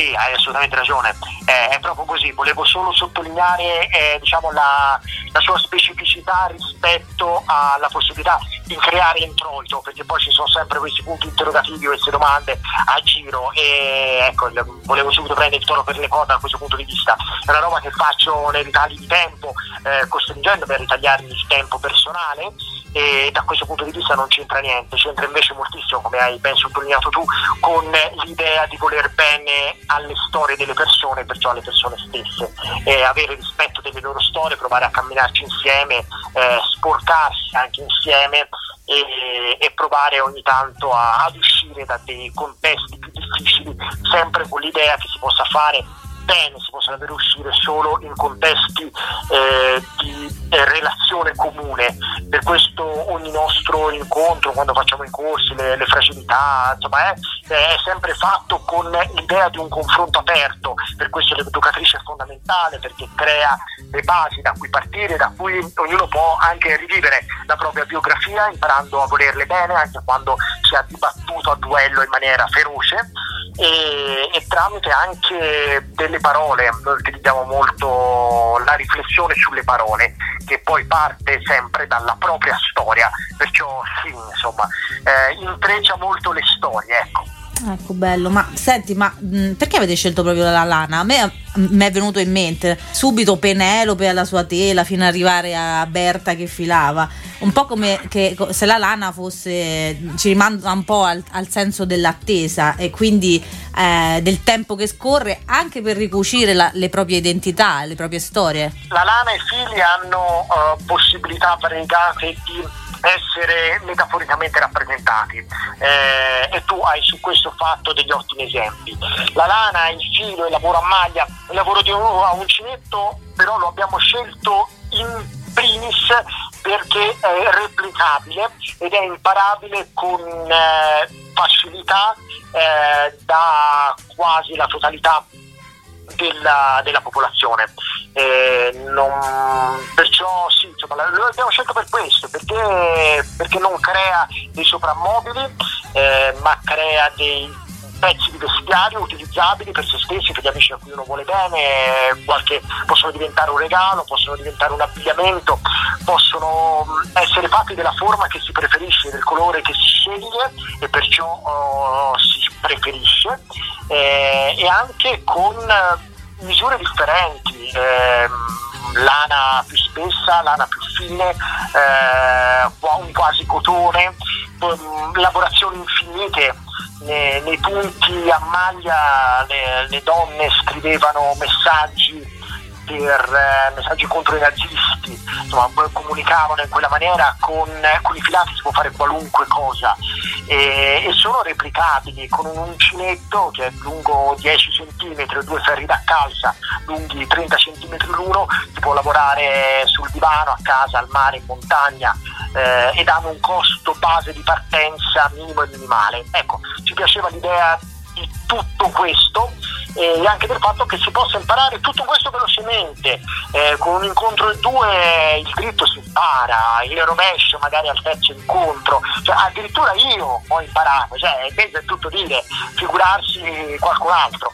Sì, hai assolutamente ragione, eh, è proprio così, volevo solo sottolineare eh, diciamo, la, la, sua specificità rispetto alla possibilità di creare introito, perché poi ci sono sempre questi punti interrogativi, queste domande a giro e ecco, volevo subito prendere il toro per le corde da questo punto di vista, è una roba che faccio nei ritagli di tempo, eh, costringendo per ritagliarmi il tempo personale e da questo punto di vista non c'entra niente, c'entra invece moltissimo, come hai ben sottolineato tu, con l'idea di voler bene alle storie delle persone, perciò alle persone stesse, eh, avere rispetto delle loro storie, provare a camminarci insieme, eh, sporcarsi anche insieme e, e provare ogni tanto a, ad uscire da dei contesti più difficili, sempre con l'idea che si possa fare bene, si possa davvero uscire solo in contesti eh, di eh, relazione comune. Per questo ogni nostro incontro, quando facciamo i corsi, le, le fragilità, insomma, è, è, sempre fatto con l'idea di un confronto aperto. Per questo l'educatrice è fondamentale perché crea le basi da cui partire, da cui ognuno può anche rivivere la propria biografia imparando a volerle bene anche quando si è dibattuto a duello in maniera feroce e, e tramite anche delle parole, noi utilizziamo molto la riflessione sulle parole che poi parte sempre dalla propria storia, perciò sì, insomma, eh, intreccia molto le storie, ecco. Ecco, bello. Ma senti, ma mh, perché avete scelto proprio la lana? A me mi è venuto in mente subito Penelope alla sua tela fino ad arrivare a Berta che filava. Un po' come che, se la lana fosse, ci rimanda un po' al, al senso dell'attesa e quindi eh, del tempo che scorre anche per ricucire la, le proprie identità, le proprie storie. La lana e i figli hanno uh, possibilità variegate di essere metaforicamente rappresentati eh, e tu hai su questo fatto degli ottimi esempi. La lana, il filo, il lavoro a maglia, il lavoro di un, uncinetto però lo abbiamo scelto in primis perché è replicabile ed è imparabile con eh, facilità eh, da quasi la totalità della, della popolazione. Non, perciò sì, insomma, lo abbiamo scelto per questo, perché, perché non crea dei soprammobili, eh, ma crea dei pezzi di vestiario utilizzabili per se stessi, per gli amici a cui uno vuole bene, qualche, possono diventare un regalo, possono diventare un abbigliamento, possono mm, essere fatti della forma che si preferisce, del colore che si sceglie e perciò oh, si preferisce eh, e anche con misure differenti. Eh, lana più spessa, lana più fine, eh, quasi cotone, mm, lavorazioni infinite. Nei, nei punti a maglia le, le donne scrivevano messaggi per eh, messaggi contro i nazisti, insomma, comunicavano in quella maniera con, con, i filati si può fare qualunque cosa e, e sono replicabili con un uncinetto che è lungo 10 cm due ferri da calza lunghi 30 cm l'uno, si può lavorare sul divano, a casa, al mare, in montagna eh, ed hanno un costo base di partenza minimo e minimale. Ecco, ci piaceva l'idea di tutto questo e anche del fatto che si possa imparare tutto questo velocemente, eh, con un incontro e due il dritto si impara, il rovescio magari al terzo incontro, cioè, addirittura io ho imparato, cioè, è tutto dire, figurarsi qualcun altro.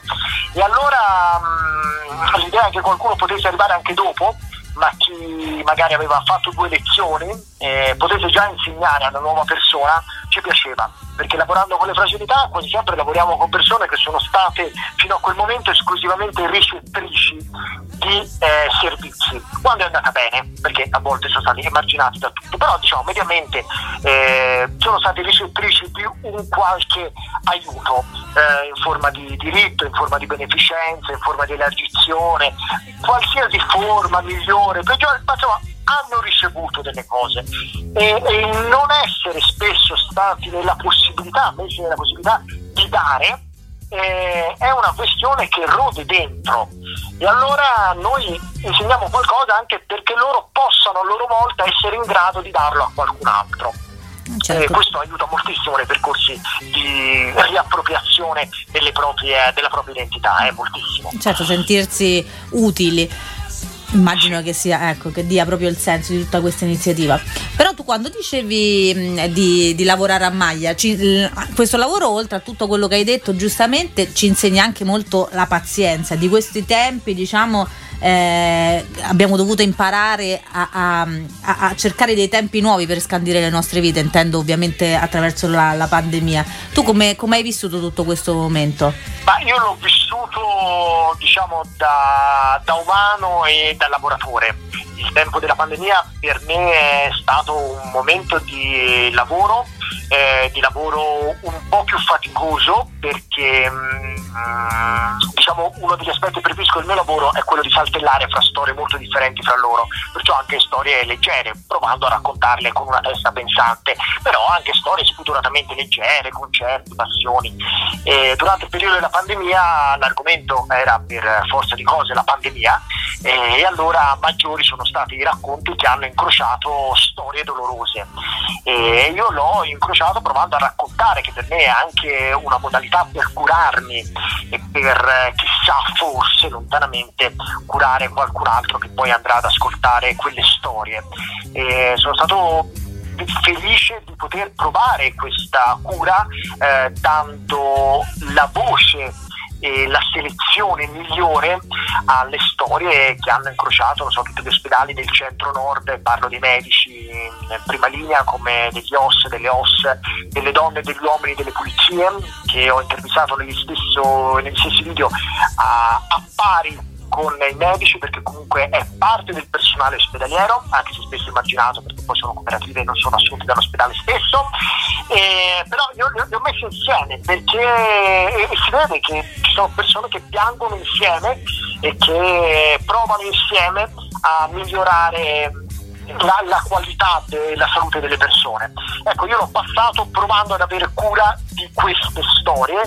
E allora mh, mm, l'idea che qualcuno potesse arrivare anche dopo, ma chi magari aveva fatto due lezioni eh, potesse già insegnare a una nuova persona, ci piaceva perché lavorando con le fragilità quasi sempre lavoriamo con persone che sono state fino a quel momento esclusivamente ricettrici di eh, servizi. Quando è andata bene, perché a volte sono stati emarginati da tutto, però diciamo mediamente eh, sono stati ricettrici di un qualche aiuto eh, in forma di diritto, in forma di beneficenza, in forma di elargizione, qualsiasi forma migliore, peggiore, ma insomma hanno ricevuto delle cose e, e non essere spesso stati nella possibilità, messi nella possibilità di dare, eh, è una questione che rode dentro e allora noi insegniamo qualcosa anche perché loro possano a loro volta essere in grado di darlo a qualcun altro. Certo. Eh, questo aiuta moltissimo nei percorsi di riappropriazione proprie, della propria identità, eh, moltissimo. Certo, sentirsi utili. Immagino che sia, ecco, che dia proprio il senso di tutta questa iniziativa. Però tu quando dicevi mh, di, di, lavorare a maglia, ci, l, questo lavoro oltre a tutto quello che hai detto giustamente ci insegna anche molto la pazienza di questi tempi, diciamo eh, abbiamo dovuto imparare a, a, a, cercare dei tempi nuovi per scandire le nostre vite, intendo ovviamente attraverso la, la pandemia. Tu come, hai vissuto tutto questo momento? Ma io l'ho vissuto diciamo da, da umano e da lavoratore. Il tempo della pandemia per me è stato un momento di lavoro eh, di lavoro un po' più faticoso perché mh, mm, diciamo uno degli aspetti per cui il mio lavoro è quello di saltellare fra storie molto differenti fra loro, perciò anche storie leggere, provando a raccontarle con una testa pensante, però anche storie spudoratamente leggere, concerti, passioni. E durante il periodo della pandemia l'argomento era per forza di cose la pandemia e allora maggiori sono stati i racconti che hanno incrociato storie dolorose e io l'ho incrociato provando a raccontare che per me è anche una modalità per curarmi e per chissà forse lontanamente curare qualcun altro che poi andrà ad ascoltare quelle storie. E sono stato felice di poter provare questa cura eh, dando la voce e la selezione migliore alle storie che hanno incrociato so, tutti gli ospedali del centro nord, parlo dei medici in prima linea come degli OS, delle OS, delle donne degli uomini delle pulizie che ho intervistato negli, stesso, negli stessi video a pari con i medici perché comunque è parte del personale ospedaliero, anche se spesso immaginato perché poi sono cooperative e non sono assunti dall'ospedale stesso, eh, però io li ho messi insieme perché si vede che ci sono persone che piangono insieme e che provano insieme a migliorare la, la, qualità della salute delle persone. Ecco, io l'ho passato provando ad avere cura di queste storie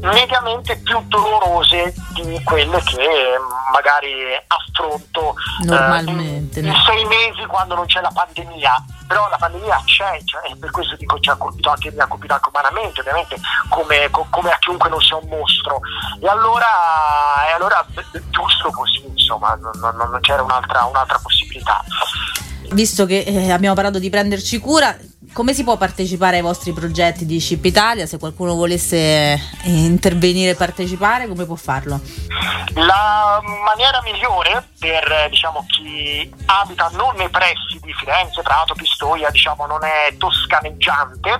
mediamente più dolorose di quelle che magari affronto normalmente eh, in, in sei mesi quando non c'è la pandemia. Però la pandemia c'è cioè, per questo dico ci ha colpito anche, mi ha colpito anche umanamente ovviamente come, come, a chiunque non sia un mostro. E allora, e allora giusto così insomma non, non, non c'era un'altra, un'altra possibilità. Visto che eh, abbiamo parlato di prenderci cura, come si può partecipare ai vostri progetti di Chip Italia? Se qualcuno volesse eh, intervenire e partecipare, come può farlo? La maniera migliore per diciamo, chi abita non nei pressi di Firenze, Prato, Pistoia, diciamo, non è toscaneggiante,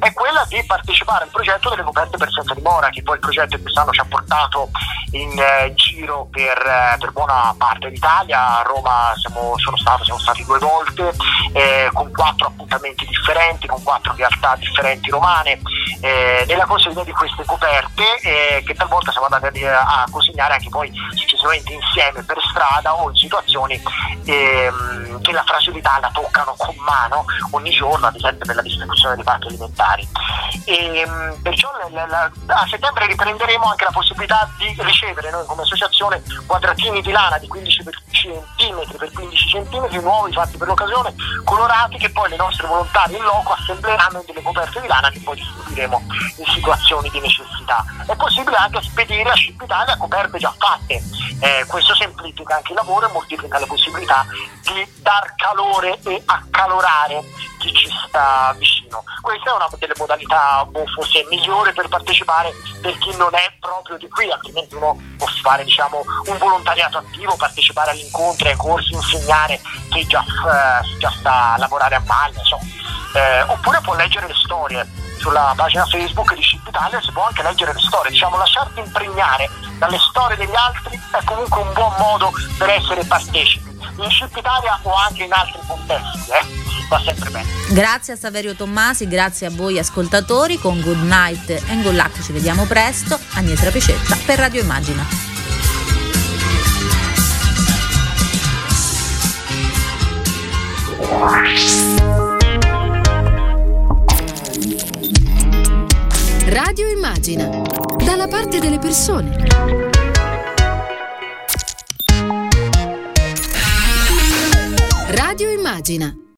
è quella di partecipare al progetto delle coperte per senza dimora, che poi il progetto quest'anno ci ha portato in eh, giro per, eh, per, buona parte d'Italia. A Roma siamo, stato, siamo stati due volte, eh, con quattro appuntamenti differenti, con quattro realtà differenti romane, eh, nella consegna di queste coperte eh, che talvolta siamo andati a, a consegnare anche poi successivamente insieme per strada strada o in situazioni ehm, che la fragilità la toccano con mano ogni giorno, ad esempio per la distribuzione dei pacchi alimentari. E, ehm, perciò la, la, a settembre riprenderemo anche la possibilità di ricevere noi come associazione quadratini di lana di 15 cm per 15 cm nuovi fatti per l'occasione, colorati che poi le nostre volontarie in loco assembleranno in delle coperte di lana che poi distribuiremo in situazioni di necessità. È possibile anche spedire a Ship Italia coperte già fatte, eh, questo semplifica anche il lavoro e moltiplica le possibilità di dar calore e accalorare chi ci sta vicino. Questa è una delle modalità boh, forse migliore per partecipare per chi non è proprio di qui, altrimenti uno può fare diciamo, un volontariato attivo, partecipare agli incontri, ai corsi, insegnare chi già, eh, già sta a lavorare a maglia, insomma. Eh, oppure può leggere le storie sulla pagina Facebook di Ship Italia si può anche leggere le storie, diciamo lasciarti impregnare dalle storie degli altri è comunque un buon modo per essere partecipi in Ship Italia o anche in altri contesti, eh? va sempre bene. Grazie a Saverio Tommasi, grazie a voi ascoltatori, con Good Night and Good Luck ci vediamo presto, Agnese Picetta per Radio Immagina. Radio Immagina, dalla parte delle persone. Radio Immagina